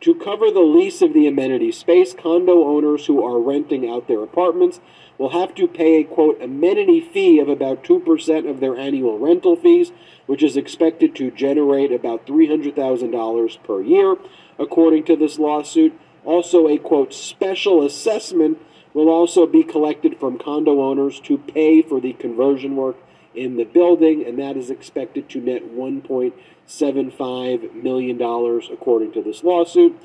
To cover the lease of the amenity space, condo owners who are renting out their apartments will have to pay a quote amenity fee of about 2% of their annual rental fees, which is expected to generate about $300,000 per year, according to this lawsuit. Also, a quote special assessment will also be collected from condo owners to pay for the conversion work in the building, and that is expected to net $1.75 million, according to this lawsuit.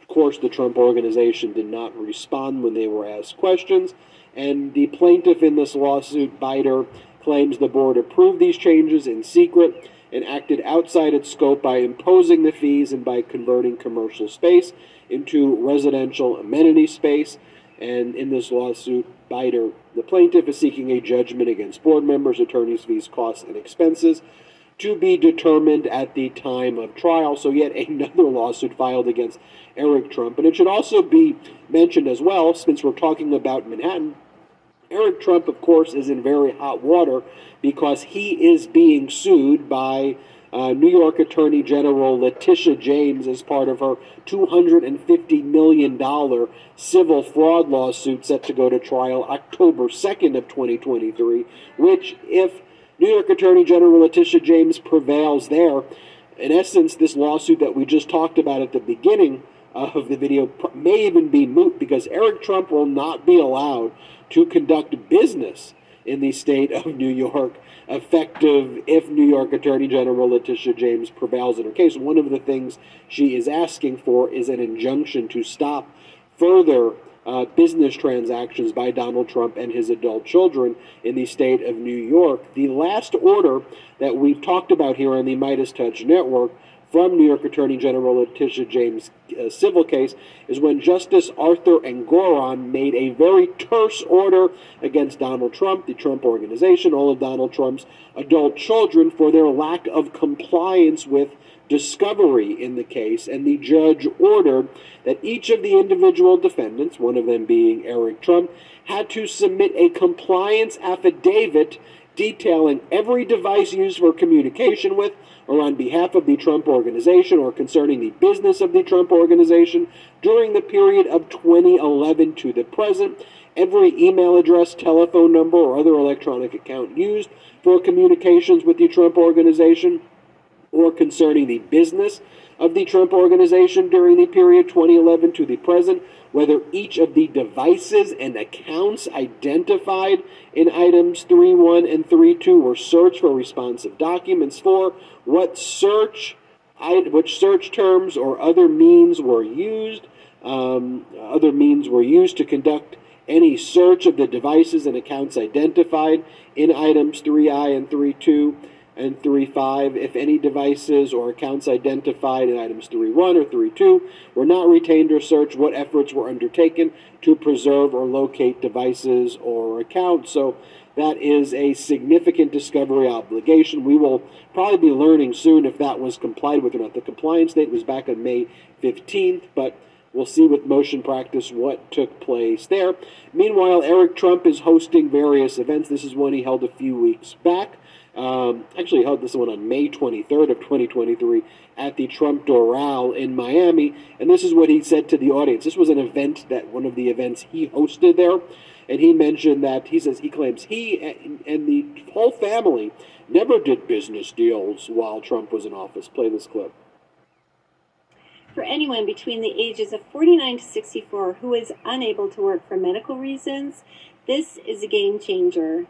Of course, the Trump organization did not respond when they were asked questions, and the plaintiff in this lawsuit, Biter, claims the board approved these changes in secret and acted outside its scope by imposing the fees and by converting commercial space into residential amenity space. And in this lawsuit, Biter, the plaintiff, is seeking a judgment against board members, attorneys' fees, costs, and expenses to be determined at the time of trial. So, yet another lawsuit filed against Eric Trump. And it should also be mentioned as well, since we're talking about Manhattan, Eric Trump, of course, is in very hot water because he is being sued by uh, New York Attorney General Letitia James as part of her $250 million civil fraud lawsuit set to go to trial October 2nd of 2023, which, if New York Attorney General Letitia James prevails there, in essence, this lawsuit that we just talked about at the beginning of the video may even be moot because Eric Trump will not be allowed to conduct business in the state of New York effective if New York Attorney General Letitia James prevails in her case. One of the things she is asking for is an injunction to stop further uh, business transactions by Donald Trump and his adult children in the state of New York. The last order that we've talked about here on the Meidas Touch Network from New York Attorney General Letitia James' uh, civil case is when Justice Arthur Engoron made a very terse order against Donald Trump, the Trump Organization, all of Donald Trump's adult children for their lack of compliance with discovery in the case, and the judge ordered that each of the individual defendants, one of them being Eric Trump, had to submit a compliance affidavit detailing every device used for communication with or on behalf of the Trump Organization or concerning the business of the Trump Organization during the period of 2011 to the present. Every email address, telephone number, or other electronic account used for communications with the Trump Organization or concerning the business of the Trump Organization during the period 2011 to the present whether each of the devices and accounts identified in items 3.1 and 3.2 were searched for responsive documents. 4. What search, which search terms or other means were used. Um, other means were used to conduct any search of the devices and accounts identified in items 3i and 3.2 and 3.5 if any devices or accounts identified in items 3.1 or 3.2 were not retained or searched, what efforts were undertaken to preserve or locate devices or accounts. So that is a significant discovery obligation. We will probably be learning soon if that was complied with or not. The compliance date was back on May 15th, but We'll see with motion practice what took place there. Meanwhile, Eric Trump is hosting various events. This is one he held a few weeks back. Um, actually held this one on May 23rd of 2023 at the Trump Doral in Miami, and this is what he said to the audience. This was an event that one of the events he hosted there, and he mentioned that he says he claims he and the whole family never did business deals while Trump was in office. Play this clip for anyone between the ages of 49 to 64 who is unable to work for medical reasons, This is a game changer.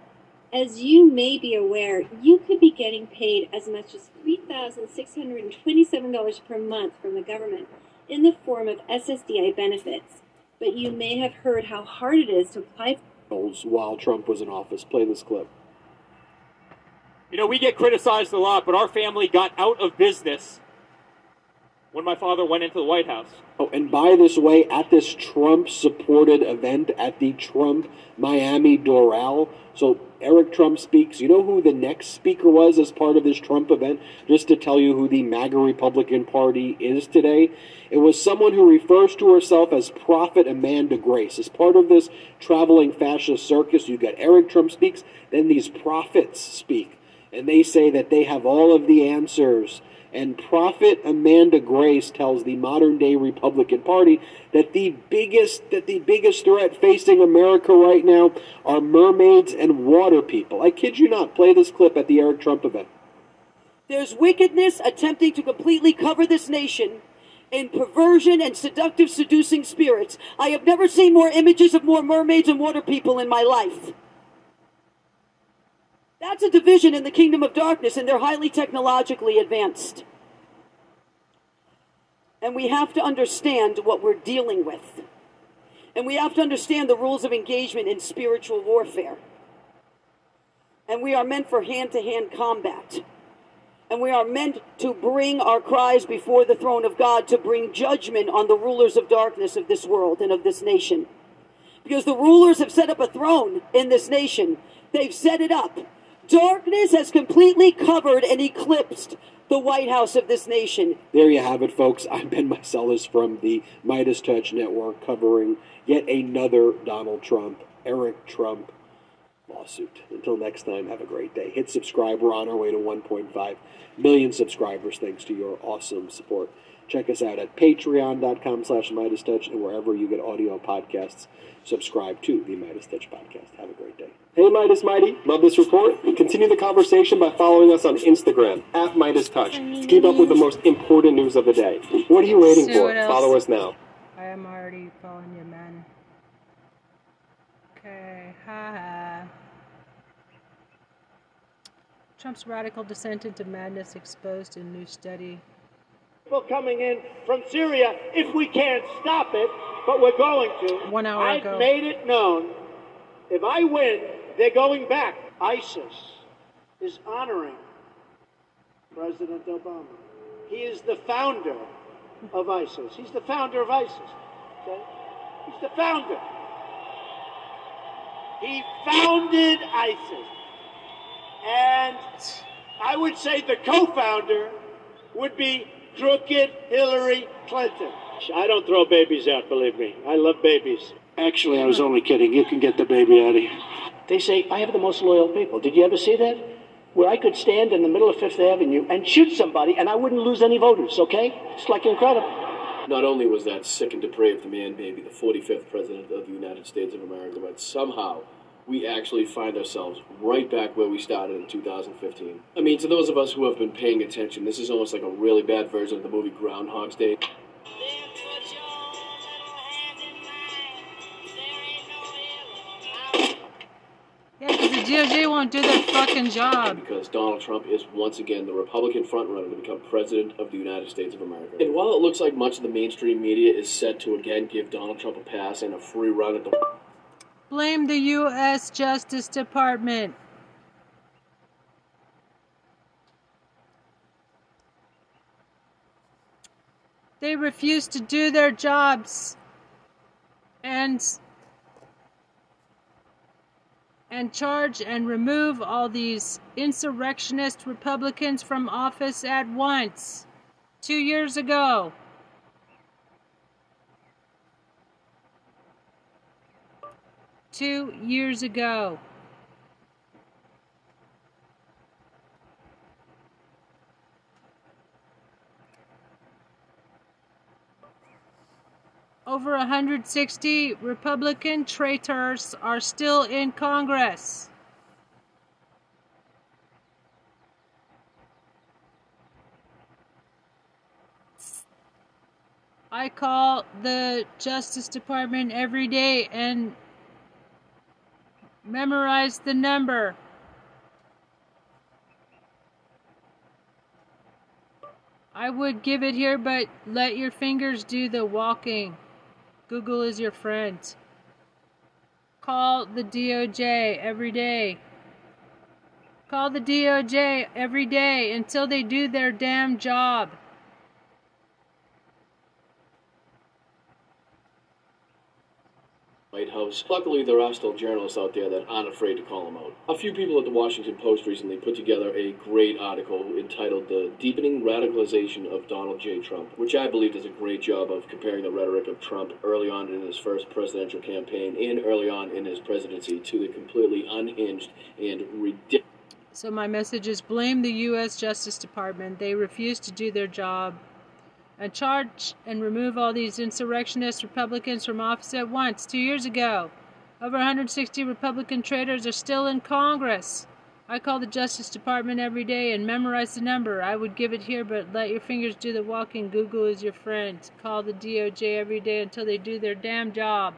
As you may be aware, you could be getting paid as much as $3,627 per month from the government in the form of SSDI benefits. But you may have heard how hard it is to apply While Trump was in office. Play this clip. You know, we get criticized a lot, but our family got out of business when my father went into the White House. Oh, and by this way, at this Trump supported event at the Trump Miami Doral, so Eric Trump speaks. You know who the next speaker was as part of this Trump event? Just to tell you who the MAGA Republican Party is today. It was someone who refers to herself as Prophet Amanda Grace. As part of this traveling fascist circus, you've got Eric Trump speaks, then these prophets speak. And they say that they have all of the answers. And Prophet Amanda Grace tells the modern day Republican Party that the biggest that the biggest threat facing America right now are mermaids and water people. I kid you not. Play this clip at the Eric Trump event. There's wickedness attempting to completely cover this nation in perversion and seductive, seducing spirits. I have never seen more images of more mermaids and water people in my life. That's a division in the kingdom of darkness, and they're highly technologically advanced. And we have to understand what we're dealing with. And we have to understand the rules of engagement in spiritual warfare. And we are meant for hand to hand combat. And we are meant to bring our cries before the throne of God to bring judgment on the rulers of darkness of this world and of this nation. Because the rulers have set up a throne in this nation, they've set it up. Darkness has completely covered and eclipsed the White House of this nation. There you have it, folks. I'm Ben Meiselas from the Meidas Touch Network covering yet another Donald Trump, Eric Trump lawsuit. Until next time, have a great day. Hit subscribe. We're on our way to 1.5 million subscribers thanks to your awesome support. Check us out at patreon.com slash Meidas Touch and wherever you get audio podcasts, subscribe to the Meidas Touch podcast. Have a great day. Hey, Meidas Mighty, love this report? Continue the conversation by following us on Instagram, at Meidas Touch, to keep up with the most important news of the day. What are you waiting for? Follow us now. I am already following you, man. Okay, haha. Trump's radical descent into madness exposed in new study. People coming in from Syria if we can't stop it, but we're going to. One hour I've ago. made it known. If I win, they're going back. ISIS is honoring President Obama. He is the founder of ISIS. He's the founder of ISIS. Okay? He's the founder. He founded ISIS. And I would say the co-founder would be crooked Hillary Clinton. I don't throw babies out, believe me. I love babies. Actually, I was only kidding. You can get the baby out of here. They say, I have the most loyal people. Did you ever see that? Where I could stand in the middle of Fifth Avenue and shoot somebody and I wouldn't lose any voters, okay? It's like incredible. Not only was that sick and depraved man baby the 45th president of the United States of America, but somehow we actually find ourselves right back where we started in 2015. I mean, to those of us who have been paying attention, this is almost like a really bad version of the movie Groundhog's Day. Yeah, because the DOJ won't do their fucking job. because Donald Trump is once again the Republican frontrunner to become president of the United States of America. And while it looks like much of the mainstream media is set to again give Donald Trump a pass and a free run at the Blame the U.S. Justice Department. They refuse to do their jobs. And and charge and remove all these insurrectionist Republicans from office at once. Two years ago. Two years ago. Over 160 Republican traitors are still in Congress. I call the Justice Department every day and Memorize the number. I would give it here, but let your fingers do the walking. Google is your friend. Call the DOJ every day. Call the DOJ every day until they do their damn job. White House. Luckily, there are still journalists out there that aren't afraid to call him out. A few people at the Washington Post recently put together a great article entitled The Deepening Radicalization of Donald J. Trump, which I believe does a great job of comparing the rhetoric of Trump early on in his first presidential campaign and early on in his presidency to the completely unhinged and ridiculous. So, my message is blame the U.S. Justice Department. They refuse to do their job. And charge and remove all these insurrectionist Republicans from office at once. Two years ago, over 160 Republican traitors are still in Congress. I call the Justice Department every day and memorize the number. I would give it here, but let your fingers do the walking. Google is your friend. Call the DOJ every day until they do their damn job.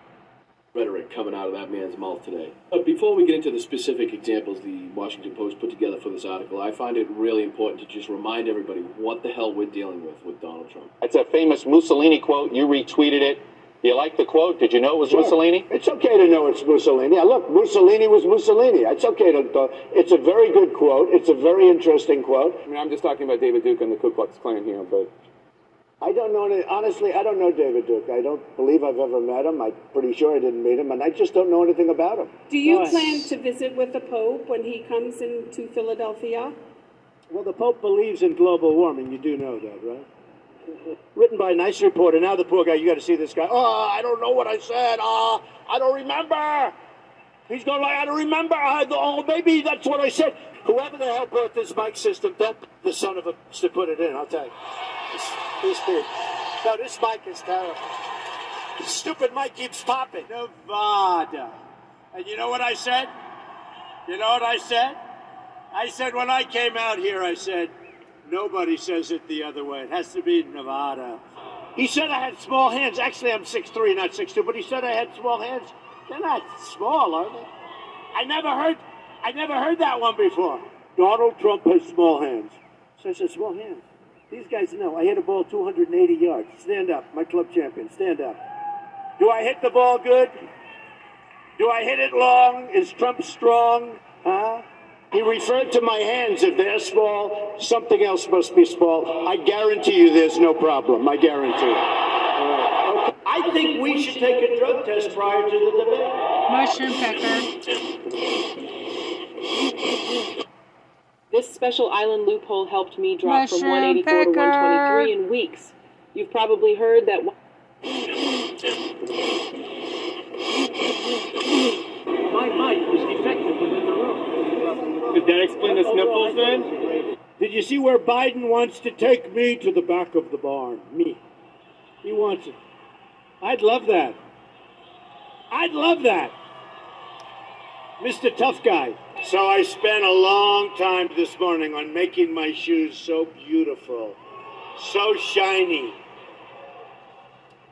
Rhetoric coming out of that man's mouth today. But before we get into the specific examples the Washington Post put together for this article, I find it really important to just remind everybody what the hell we're dealing with with Donald Trump. That's a famous Mussolini quote. You retweeted it. You like the quote? Did you know it was Sure. Mussolini? It's okay to know it's Mussolini. Yeah, look, Mussolini was Mussolini. It's okay to. to it's a very good quote. It's a very interesting quote. I mean, I'm just talking about David Duke and the Ku Klux Klan here, but I don't know. Any, honestly, I don't know David Duke. I don't believe I've ever met him. I'm pretty sure I didn't meet him, and I just don't know anything about him. Do you plan to visit with the Pope when he comes into Philadelphia? Well, the Pope believes in global warming. You do know that, right? Written by a nice reporter. Now the poor guy, you got to see this guy. Oh, I don't know what I said. Oh, I don't remember. He's going to like, I don't remember. I, oh, maybe that's what I said. Whoever the hell brought this mic system, don't the son of a to put it in. I'll tell you. This, this thing. No, this mic is terrible. The stupid mic keeps popping. Nevada. And you know what I said? You know what I said? I said when I came out here, I said, nobody says it the other way. It has to be Nevada. He said I had small hands. Actually, I'm 6'3", not 6'2", but he said I had small hands. They're not small, are they? I never heard, I never heard that one before. Donald Trump has small hands. So I said, small hands. These guys know. I hit a ball 280 yards. Stand up. My club champion. Stand up. Do I hit the ball good? Do I hit it long? Is Trump strong? Huh? He referred to my hands. If they're small, something else must be small. I guarantee you there's no problem. I guarantee. All right. Okay. I think we should take a drug test prior to the debate. Mushroom pecker. This special island loophole helped me drop from Mushroom 184 to 123 in weeks. You've probably heard that. My mic was defective within the room. Did that explain the sniffles then? Did you see where Biden wants to take me to the back of the barn? Me. He wants it. I'd love that. I'd love that. Mr. Tough Guy. So I spent a long time this morning on making my shoes so beautiful, so shiny.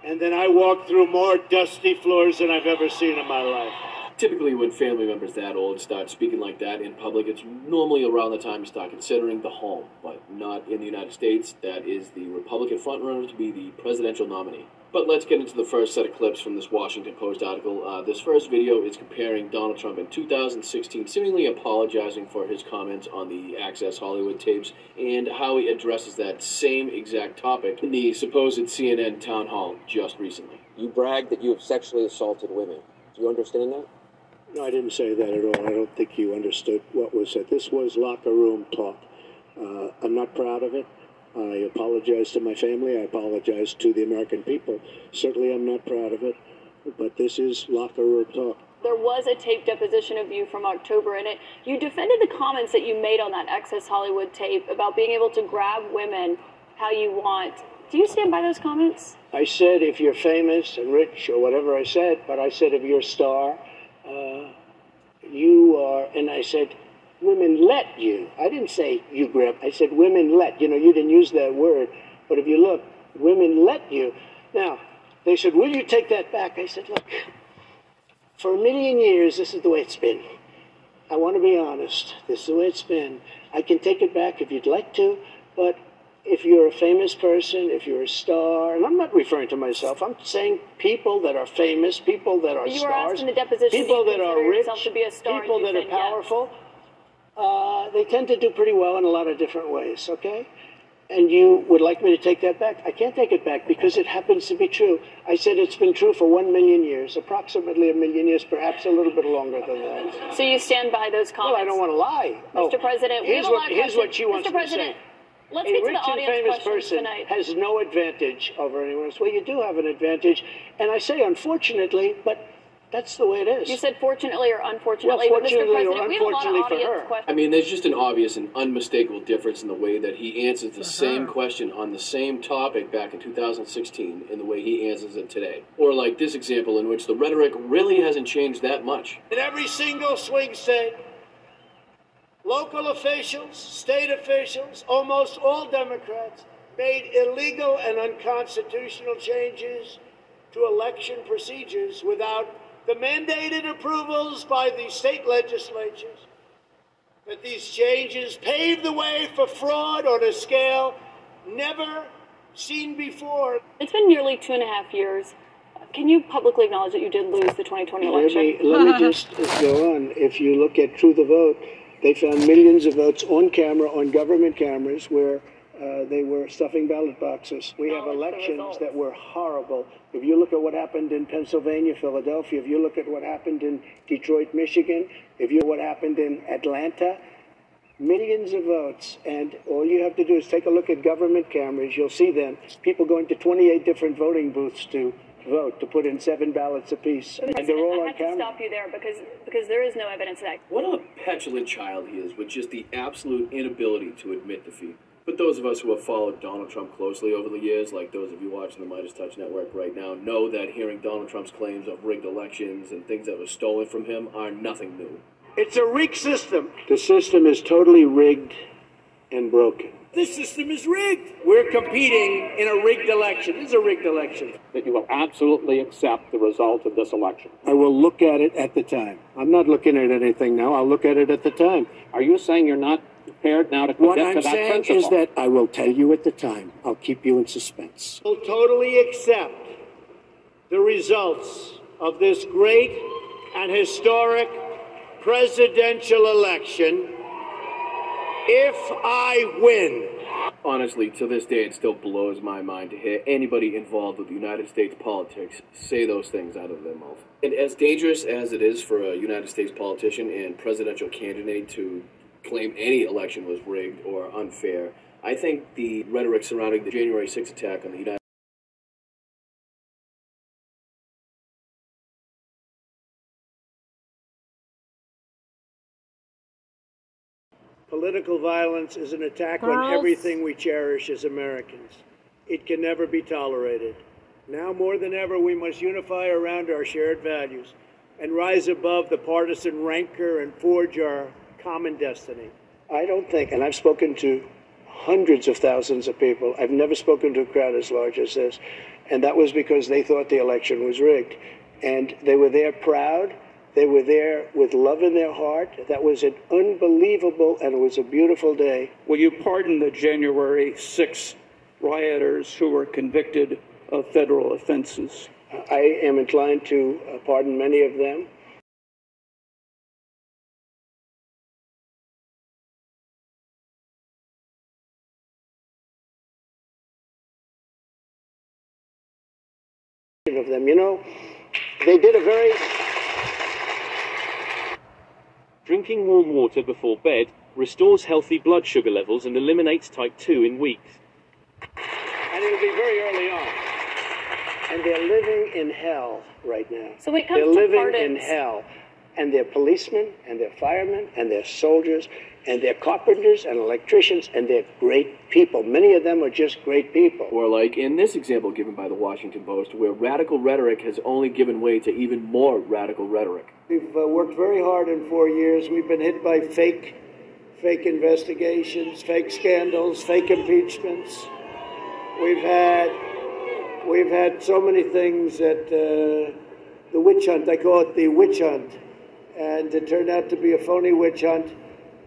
And then I walked through more dusty floors than I've ever seen in my life. Typically, when family members that old start speaking like that in public, it's normally around the time you start considering the home, but not in the United States. That is the Republican frontrunner to be the presidential nominee. But let's get into the first set of clips from this Washington Post article. Uh, this first video is comparing Donald Trump in 2016, seemingly apologizing for his comments on the Access Hollywood tapes and how he addresses that same exact topic in the supposed CNN town hall just recently. You bragged that you have sexually assaulted women. Do you understand that? No, I didn't say that at all. I don't think you understood what was said. This was locker room talk. Uh, I'm not proud of it. I apologize to my family. I apologize to the American people. Certainly, I'm not proud of it. But this is locker room talk. There was a tape deposition of you from October in it. You defended the comments that you made on that Access Hollywood tape about being able to grab women how you want. Do you stand by those comments? I said if you're famous and rich or whatever I said, but I said if you're a star, uh, you are, and I said women let you. I didn't say you grip. I said women let. You know, you didn't use that word, but if you look, women let you. Now they said, "Will you take that back?" I said, "Look, For a million years, this is the way it's been. I want to be honest. This is the way it's been. I can take it back if you'd like to, but if you're a famous person, if you're a star, and I'm not referring to myself, I'm saying people that are famous, people that are You stars, asked in the deposition, people that are rich, to be a star, people that are said yes. powerful, uh, they tend to do pretty well in a lot of different ways, okay? And you would like me to take that back? I can't take it back because it happens to be true. I said it's been true for one million years, approximately a million years, perhaps a little bit longer than that. So you stand by those comments? Well, I don't want to lie. Mr. Oh, President, we here's what, lot of here's what she wants Mr. President, to say. Let's a get to rich the and audience famous person tonight. has no advantage over anyone else. Well, you do have an advantage, and I say unfortunately, but that's the way it is. You said fortunately or unfortunately, Well, but Mr. fortunately or President, we have a lot of unfortunately for audience her. questions. I mean, there's just an obvious and unmistakable difference in the way that he answers the same her. question on the same topic back in 2016 and the way he answers it today. Or like this example in which the rhetoric really hasn't changed that much. In every single swing state, local officials, state officials, almost all Democrats made illegal and unconstitutional changes to election procedures without the mandated approvals by the state legislatures. That these changes paved the way for fraud on a scale never seen before. It's been nearly two and a half years. Can you publicly acknowledge that you did lose the 2020 Let election? me, let me just go on. If you look at True the Vote, they found millions of votes on camera, on government cameras, where uh, they were stuffing ballot boxes. We have elections that were horrible. If you look at what happened in Pennsylvania, Philadelphia, if you look at what happened in Detroit, Michigan, if you what happened in Atlanta, millions of votes. And all you have to do is take a look at government cameras. You'll see them. People going to 28 different voting booths to vote, to put in seven ballots apiece. And they're all I on have to stop you there because because there is no evidence of that. What a petulant child he is with just the absolute inability to admit defeat. But those of us who have followed Donald Trump closely over the years, like those of you watching the Meidas Touch Network right now, know that hearing Donald Trump's claims of rigged elections and things that were stolen from him are nothing new. It's a rigged system. The system is totally rigged and broken. This system is rigged. We're competing in a rigged election. This is a rigged election. That you will absolutely accept the result of this election. I will look at it at the time. I'm not looking at anything now. I'll look at it at the time. Are you saying you're not prepared now to What commit I'm to that saying principle? is that I will tell you at the time. I'll keep you in suspense. I will totally accept the results of this great and historic presidential election if I win. Honestly, to this day, it still blows my mind to hear anybody involved with United States politics say those things out of their mouth. And as dangerous as it is for a United States politician and presidential candidate to claim any election was rigged or unfair, I think the rhetoric surrounding the January 6th attack on the United Political violence is an attack on everything we cherish as Americans. It can never be tolerated. Now more than ever, we must unify around our shared values and rise above the partisan rancor and forge our common destiny. I don't think, and I've spoken to hundreds of thousands of people, I've never spoken to a crowd as large as this, and that was because they thought the election was rigged. And they were there proud. They were there with love in their heart. That was an unbelievable and it was a beautiful day. Will you pardon the January 6 rioters who were convicted of federal offenses? I am inclined to uh, pardon many of them. Of them, you know, they did a very Drinking warm water before bed restores healthy blood sugar levels and eliminates type 2 in weeks. and it'll be very early on. And they're living in hell right now. So when it comes they're to living pardons- in hell. And they're policemen, and they're firemen, and they're soldiers, and they're carpenters and electricians, and they're great people. Many of them are just great people. Or like in this example given by the Washington Post, where radical rhetoric has only given way to even more radical rhetoric. We've uh, worked very hard in four years. We've been hit by fake, fake investigations, fake scandals, fake impeachments. We've had, we've had so many things that uh, the witch hunt. I call it the witch hunt. And it turned out to be a phony witch hunt,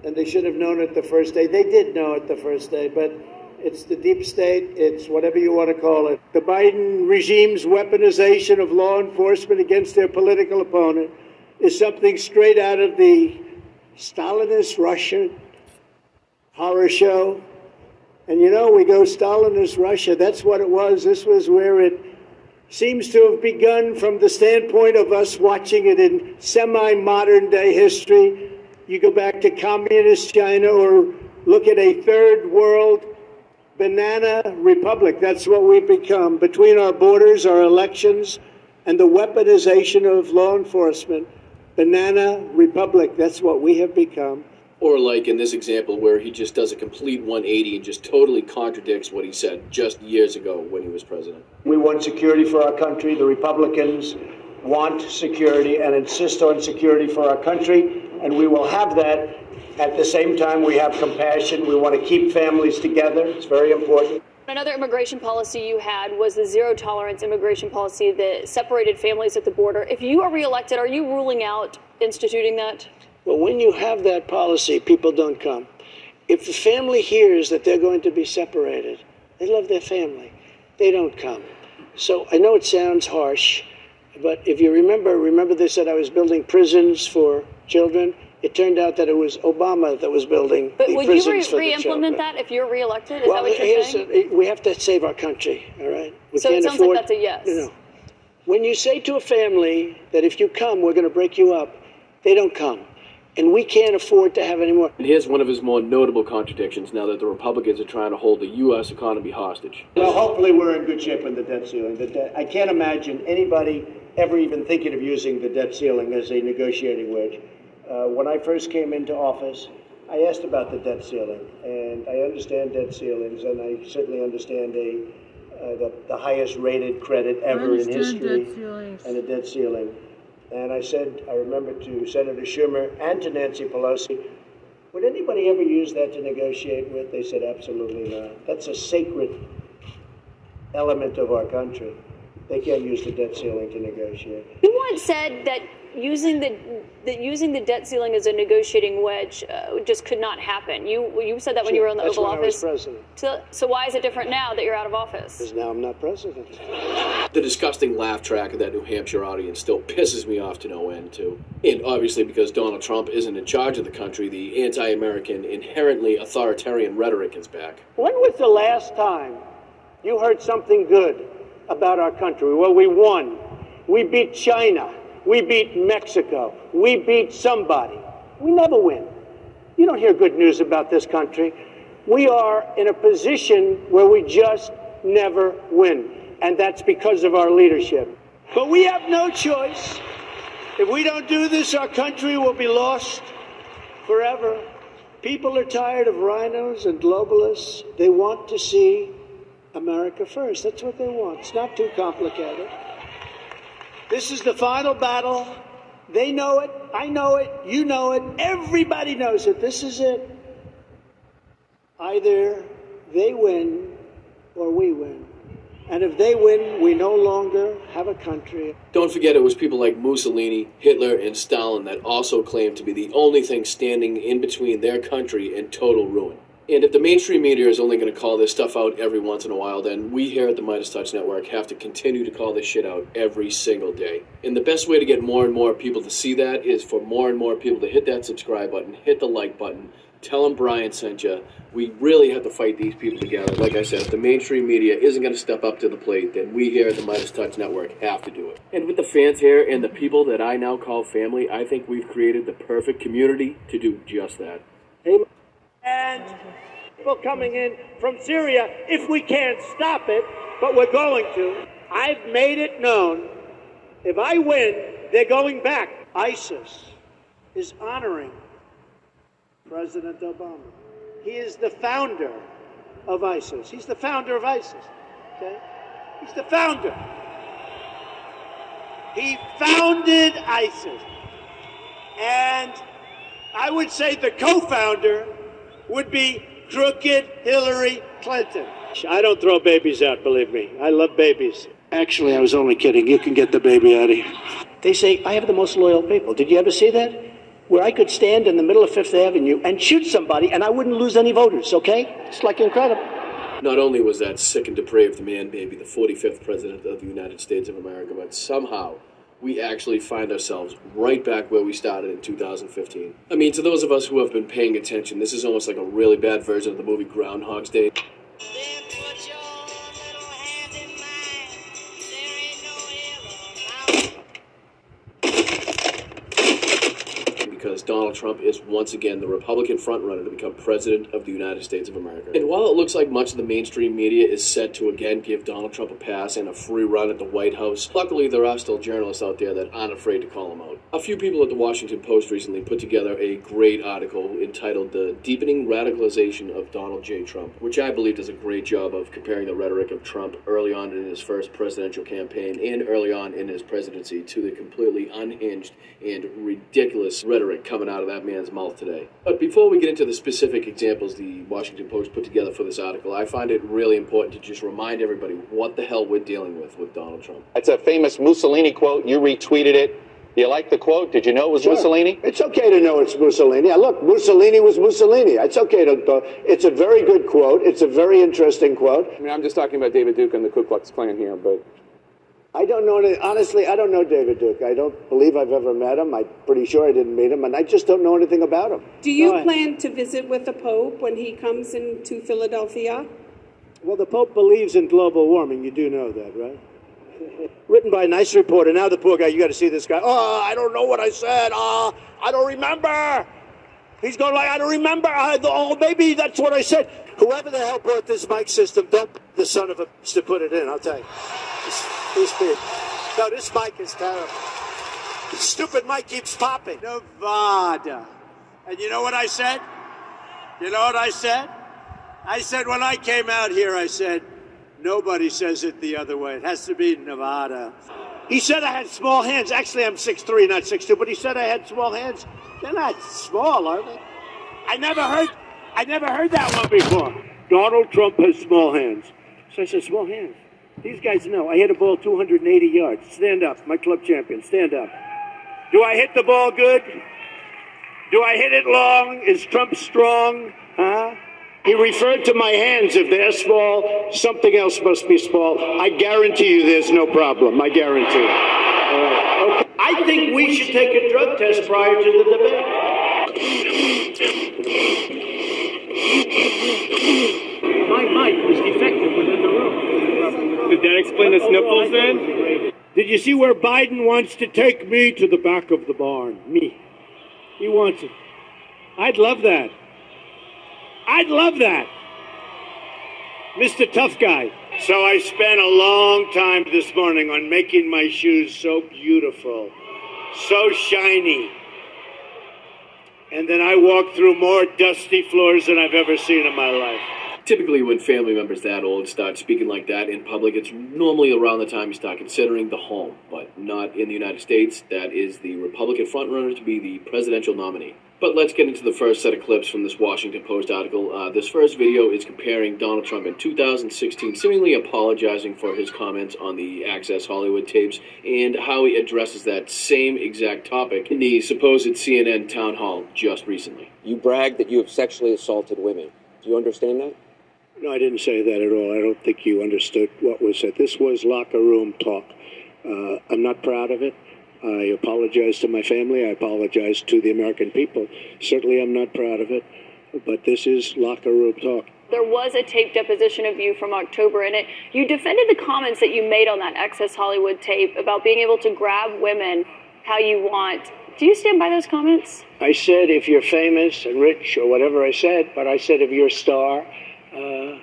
and they should have known it the first day. They did know it the first day, but it's the deep state, it's whatever you want to call it. The Biden regime's weaponization of law enforcement against their political opponent is something straight out of the Stalinist Russian horror show. And you know, we go Stalinist Russia, that's what it was. This was where it seems to have begun from the standpoint of us watching it in semi modern day history. You go back to communist China or look at a third world banana republic. That's what we've become. Between our borders, our elections, and the weaponization of law enforcement, banana republic. That's what we have become. Or like in this example where he just does a complete 180 and just totally contradicts what he said just years ago when he was president. We want security for our country. The Republicans want security and insist on security for our country, and we will have that. At the same time, we have compassion. We want to keep families together. It's very important. Another immigration policy you had was the zero tolerance immigration policy that separated families at the border. If you are reelected, are you ruling out instituting that? Well, when you have that policy, people don't come. If the family hears that they're going to be separated, they love their family. They don't come. So I know it sounds harsh, but if you remember, remember they said I was building prisons for children. It turned out that it was Obama that was building But the would you prisons re- for the re-implement that if you're reelected? Is well, that what you're here's saying? a- we have to save our country. All right. We So it can't sounds like afford. that's a yes. No, no. When you say to a family that if you come, we're going to break you up, they don't come, and we can't afford to have any more. And here's one of his more notable contradictions now that the Republicans are trying to hold the U.S. economy hostage. Well, hopefully we're in good shape on the debt ceiling. The debt, I can't imagine anybody ever even thinking of using the debt ceiling as a negotiating wedge. Uh, when I first came into office, I asked about the debt ceiling, and I understand debt ceilings, and I certainly understand a uh, the, the highest rated credit ever in history, debt and a debt ceiling. And I said, I remember to Senator Schumer and to Nancy Pelosi, would anybody ever use that to negotiate with? They said, absolutely not. That's a sacred element of our country. They can't use the debt ceiling to negotiate. You once said that using the that using the debt ceiling as a negotiating wedge uh, just could not happen. You you said that when you were in the That's Oval when I was Office. president. So, so why is it different now that you're out of office? Because now I'm not president. The disgusting laugh track of that New Hampshire audience still pisses me off to no end, too. And obviously, because Donald Trump isn't in charge of the country, the anti American, inherently authoritarian rhetoric is back. When was the last time you heard something good about our country? Well, we won. We beat China. We beat Mexico. We beat somebody. We never win. You don't hear good news about this country. We are in a position where we just never win. And that's because of our leadership. But we have no choice. If we don't do this, our country will be lost forever. People are tired of RINOs and globalists. They want to see America first. That's what they want. It's not too complicated. This is the final battle. They know it. I know it. You know it. Everybody knows it. This is it. Either they win or we win. And if they win, we no longer have a country. Don't forget it was people like Mussolini, Hitler, and Stalin that also claimed to be the only thing standing in between their country and total ruin. And if the mainstream media is only going to call this stuff out every once in a while, then we here at the Meidas Touch Network have to continue to call this shit out every single day. And the best way to get more and more people to see that is for more and more people to hit that subscribe button, hit the like button, tell them Brian sent you. We really have to fight these people together. Like I said, if the mainstream media isn't going to step up to the plate, then we here at the Meidas Touch Network have to do it. And with the fans here and the people that I now call family, I think we've created the perfect community to do just that. And people coming in from Syria, if we can't stop it, but we're going to. I've made it known if I win, they're going back. ISIS is honoring President Obama. He is the founder of ISIS. He's the founder of ISIS. Okay? He's the founder. He founded ISIS. And I would say the co founder would be crooked Hillary Clinton. I don't throw babies out, believe me. I love babies. Actually, I was only kidding. You can get the baby out of here. They say, I have the most loyal people. Did you ever see that? Where I could stand in the middle of Fifth Avenue and shoot somebody and I wouldn't lose any voters, okay? It's like incredible. Not only was that sick and depraved man maybe the 45th president of the United States of America, but somehow we actually find ourselves right back where we started in 2015. I mean, to those of us who have been paying attention, this is almost like a really bad version of the movie Groundhog's Day. Donald Trump is once again the Republican frontrunner to become president of the United States of America. And while it looks like much of the mainstream media is set to again give Donald Trump a pass and a free run at the White House, luckily there are still journalists out there that aren't afraid to call him out. A few people at the Washington Post recently put together a great article entitled The Deepening Radicalization of Donald J. Trump, which I believe does a great job of comparing the rhetoric of Trump early on in his first presidential campaign and early on in his presidency to the completely unhinged and ridiculous rhetoric coming out of that man's mouth today. But before we get into the specific examples the Washington Post put together for this article, I find it really important to just remind everybody what the hell we're dealing with with Donald Trump. It's a famous Mussolini quote. You retweeted it. You like the quote? Did you know it was Sure. Mussolini? It's okay to know it's Mussolini. Uh, Look, Mussolini was Mussolini. It's okay to. to it's a very good quote. It's a very interesting quote. I mean, I'm just talking about David Duke and the Ku Klux Klan here, but I don't know. any- Honestly, I don't know David Duke. I don't believe I've ever met him. I'm pretty sure I didn't meet him, and I just don't know anything about him. Do you ahead. plan to visit with the Pope when he comes into Philadelphia? Well, the Pope believes in global warming. You do know that, right? Written by a nice reporter. Now the poor guy, you got to see this guy. Oh, I don't know what I said. Oh, I don't remember. He's going like, I don't remember. I, oh, maybe that's what I said. Whoever the hell bought this mic system, don't the son of a to put it in. I'll tell you. This, this big. No, this mic is terrible. The stupid mic keeps popping. Nevada. And you know what I said? You know what I said? I said when I came out here, I said, nobody says it the other way. It has to be Nevada. He said I had small hands. Actually, I'm 6'3", not 6'2", but he said I had small hands. They're not small, are they? I never heard, I never heard that one before. Donald Trump has small hands. So I said, small hands. These guys know. I hit a ball 280 yards. Stand up. My club champion. Stand up. Do I hit the ball good? Do I hit it long? Is Trump strong? Huh? He referred to my hands. If they're small, something else must be small. I guarantee you there's no problem. I guarantee. Right. Okay. I think we should take a drug test prior to the debate. My mic was defective within the room. Did that explain the sniffles then? Did you see where Biden wants to take me to the back of the barn? Me. He wants it. I'd love that. I'd love that. Mr. Tough Guy. So I spent a long time this morning on making my shoes so beautiful, so shiny. And then I walked through more dusty floors than I've ever seen in my life. Typically, when family members that old start speaking like that in public, it's normally around the time you start considering the home, but not in the United States. That is the Republican frontrunner to be the presidential nominee. But let's get into the first set of clips from this Washington Post article. Uh, this first video is comparing Donald Trump in 2016, seemingly apologizing for his comments on the Access Hollywood tapes, and how he addresses that same exact topic in the supposed CNN town hall just recently. You brag that you have sexually assaulted women. Do you understand that? No, I didn't say that at all. I don't think you understood what was said. This was locker room talk. Uh, I'm not proud of it. I apologize to my family. I apologize to the American people. Certainly, I'm not proud of it. But this is locker room talk. There was a tape deposition of you from October in it. You defended the comments that you made on that Access Hollywood tape about being able to grab women how you want. Do you stand by those comments? I said if you're famous and rich or whatever I said, but I said if you're a star, uh,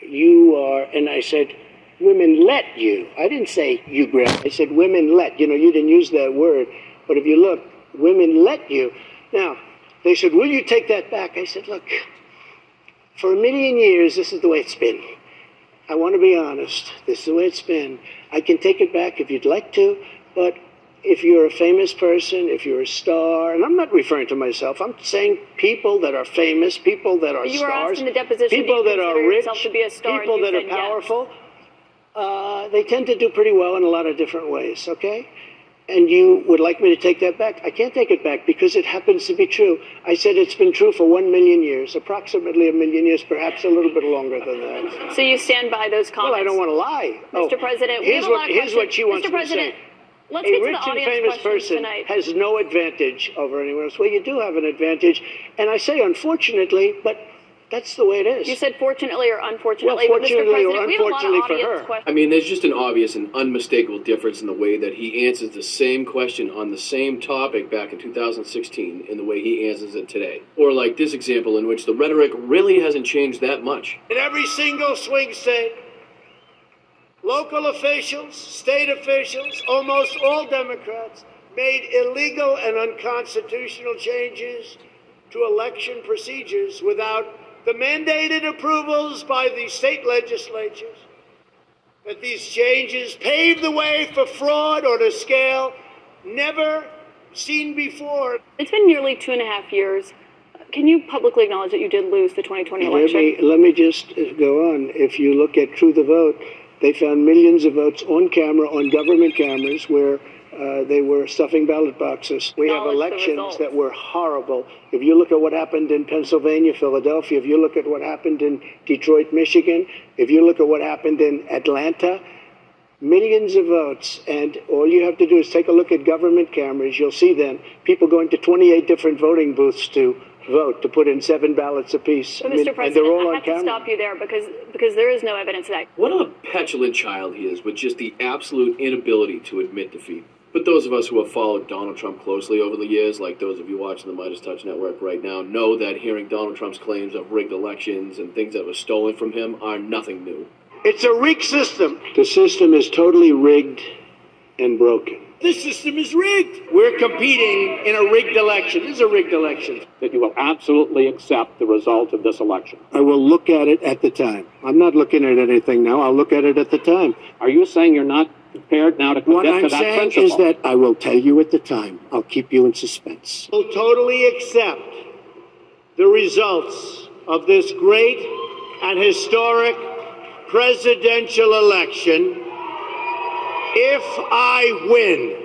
you are, and I said women let you. I didn't say you grab. I said women let. You know, you didn't use that word, but if you look, women let you. Now, they said, will you take that back? I said, look, for a million years, this is the way it's been. I want to be honest. This is the way it's been. I can take it back if you'd like to, but if you're a famous person, if you're a star, and I'm not referring to myself, I'm saying people that are famous, people that are you stars, asked in the deposition, people that are rich, to be a star? people that are powerful. yes. Uh, they tend to do pretty well in a lot of different ways, okay? and you would like me to take that back. I can't take it back because it happens to be true. I said it's been true for one million years, approximately a million years, perhaps a little bit longer than that. So you stand by those comments? Well, I don't want to lie. Mr. Oh, President, we here's have a lot what, here's what she wants Mr. President, to say. let's a get to rich the and famous person tonight. has no advantage over anyone else. Well, you do have an advantage, and I say unfortunately, but that's the way it is. You said fortunately or unfortunately, Well, but Mr. fortunately or President, we have a lot of unfortunately for her. questions. I mean, there's just an obvious and unmistakable difference in the way that he answers the same question on the same topic back in 2016 and the way he answers it today. Or like this example in which the rhetoric really hasn't changed that much. In every single swing state, local officials, state officials, almost all Democrats made illegal and unconstitutional changes to election procedures without the mandated approvals by the state legislatures. That these changes paved the way for fraud on a scale never seen before. It's been nearly two and a half years. Can you publicly acknowledge that you did lose the 2020 Let election? me, let me just uh, go on. If you look at True the Vote, they found millions of votes on camera, on government cameras, where uh, they were stuffing ballot boxes. We have elections that were horrible. If you look at what happened in Pennsylvania, Philadelphia, if you look at what happened in Detroit, Michigan, if you look at what happened in Atlanta, millions of votes. And all you have to do is take a look at government cameras. You'll see then people going to 28 different voting booths to vote, to put in seven ballots apiece. But I mean, Mr. and they're all I on have to stop you there because because there is no evidence of that. What a petulant child he is with just the absolute inability to admit defeat. But those of us who have followed Donald Trump closely over the years, like those of you watching the Meidas Touch Network right now, know that hearing Donald Trump's claims of rigged elections and things that were stolen from him are nothing new. It's a rigged system. The system is totally rigged and broken. This system is rigged. We're competing in a rigged election. This is a rigged election. That you will absolutely accept the result of this election. I will look at it at the time. I'm not looking at anything now. I'll look at it at the time. Are you saying you're not prepared now to What commit I'm to that saying principle? is that I will tell you at the time. I'll keep you in suspense. I'll totally accept the results of this great and historic presidential election if I win.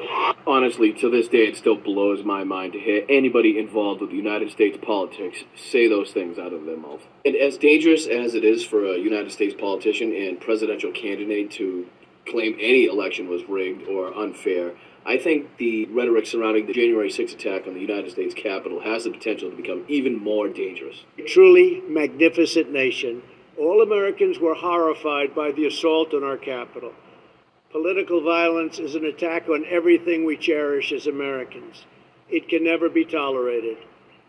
Honestly, to this day, it still blows my mind to hear anybody involved with United States politics say those things out of their mouth. And as dangerous as it is for a United States politician and presidential candidate to claim any election was rigged or unfair, I think the rhetoric surrounding the January 6th attack on the United States Capitol has the potential to become even more dangerous. A truly magnificent nation. All Americans were horrified by the assault on our Capitol. Political violence is an attack on everything we cherish as Americans. It can never be tolerated.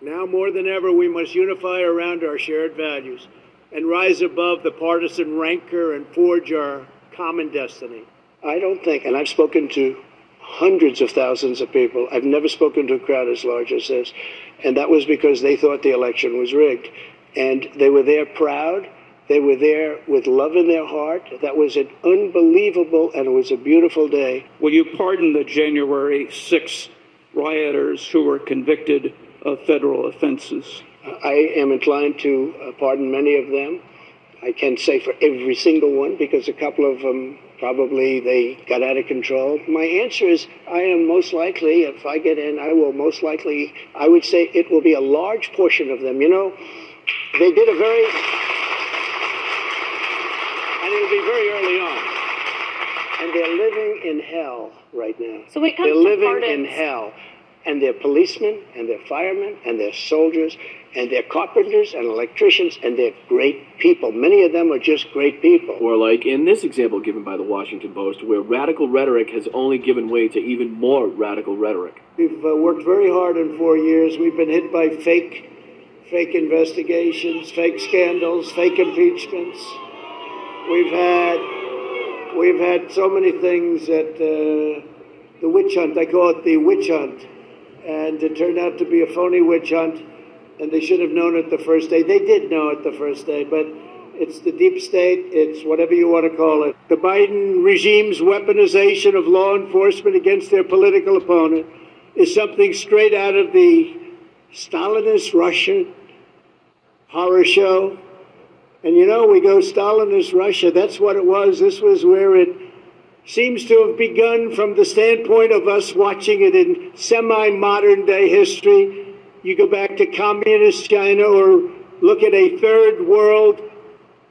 Now more than ever, we must unify around our shared values and rise above the partisan rancor and forge our common destiny. I don't think, and I've spoken to hundreds of thousands of people. I've never spoken to a crowd as large as this. And that was because they thought the election was rigged. And they were there proud. They were there with love in their heart. That was an unbelievable and it was a beautiful day. Will you pardon the January 6 rioters who were convicted of federal offenses? I am inclined to uh, pardon many of them. I can't say for every single one because a couple of them probably they got out of control. My answer is I am most likely, if I get in, I will most likely, I would say it will be a large portion of them. You know, they did a very, and it'll be very early on. And they're living in hell right now. So when it comes they're to living in hell. And they're policemen, and they're firemen, and they're soldiers, and they're carpenters and electricians, and they're great people. Many of them are just great people. Or like in this example given by the Washington Post, where radical rhetoric has only given way to even more radical rhetoric. We've uh, worked very hard in four years. We've been hit by fake, fake investigations, fake scandals, fake impeachments. We've had, we've had so many things that uh, the witch hunt. I call it the witch hunt, and it turned out to be a phony witch hunt. And they should have known it the first day. They did know it the first day, but it's the deep state. It's whatever you want to call it. The Biden regime's weaponization of law enforcement against their political opponent is something straight out of the Stalinist Russian horror show. And you know, we go Stalinist Russia. That's what it was. This was where it seems to have begun from the standpoint of us watching it in semi modern day history. You go back to communist China or look at a third world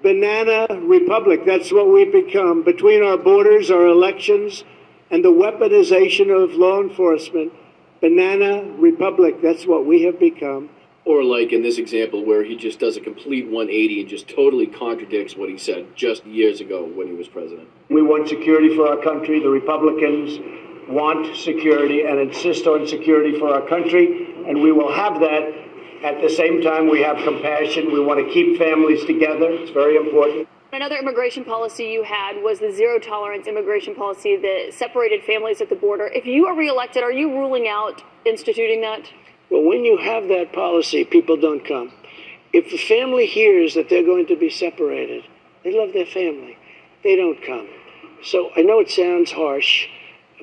banana republic. That's what we've become. Between our borders, our elections, and the weaponization of law enforcement, banana republic. That's what we have become. Or like in this example where he just does a complete 180 and just totally contradicts what he said just years ago when he was president. We want security for our country. The Republicans want security and insist on security for our country, and we will have that. At the same time, we have compassion. We want to keep families together. It's very important. Another immigration policy you had was the zero tolerance immigration policy that separated families at the border. If you are reelected, are you ruling out instituting that? Well, when you have that policy, people don't come. If the family hears that they're going to be separated, they love their family. They don't come. So I know it sounds harsh,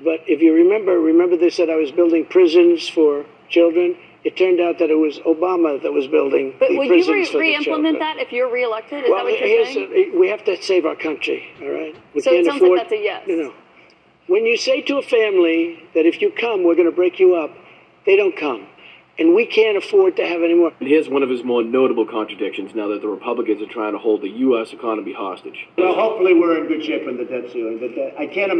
but if you remember, remember they said I was building prisons for children. It turned out that it was Obama that was building But the will prisons you re- for the re-implement that if you're reelected? Is well, that what you're here's saying? a- we have to save our country. All right. We So it can't sounds like afford. that's a yes. No, no. When you say to a family that if you come, we're going to break you up, they don't come, and we can't afford to have any more. And here's one of his more notable contradictions now that the Republicans are trying to hold the U.S. economy hostage. Well, hopefully we're in good shape on the debt ceiling, but uh, I can't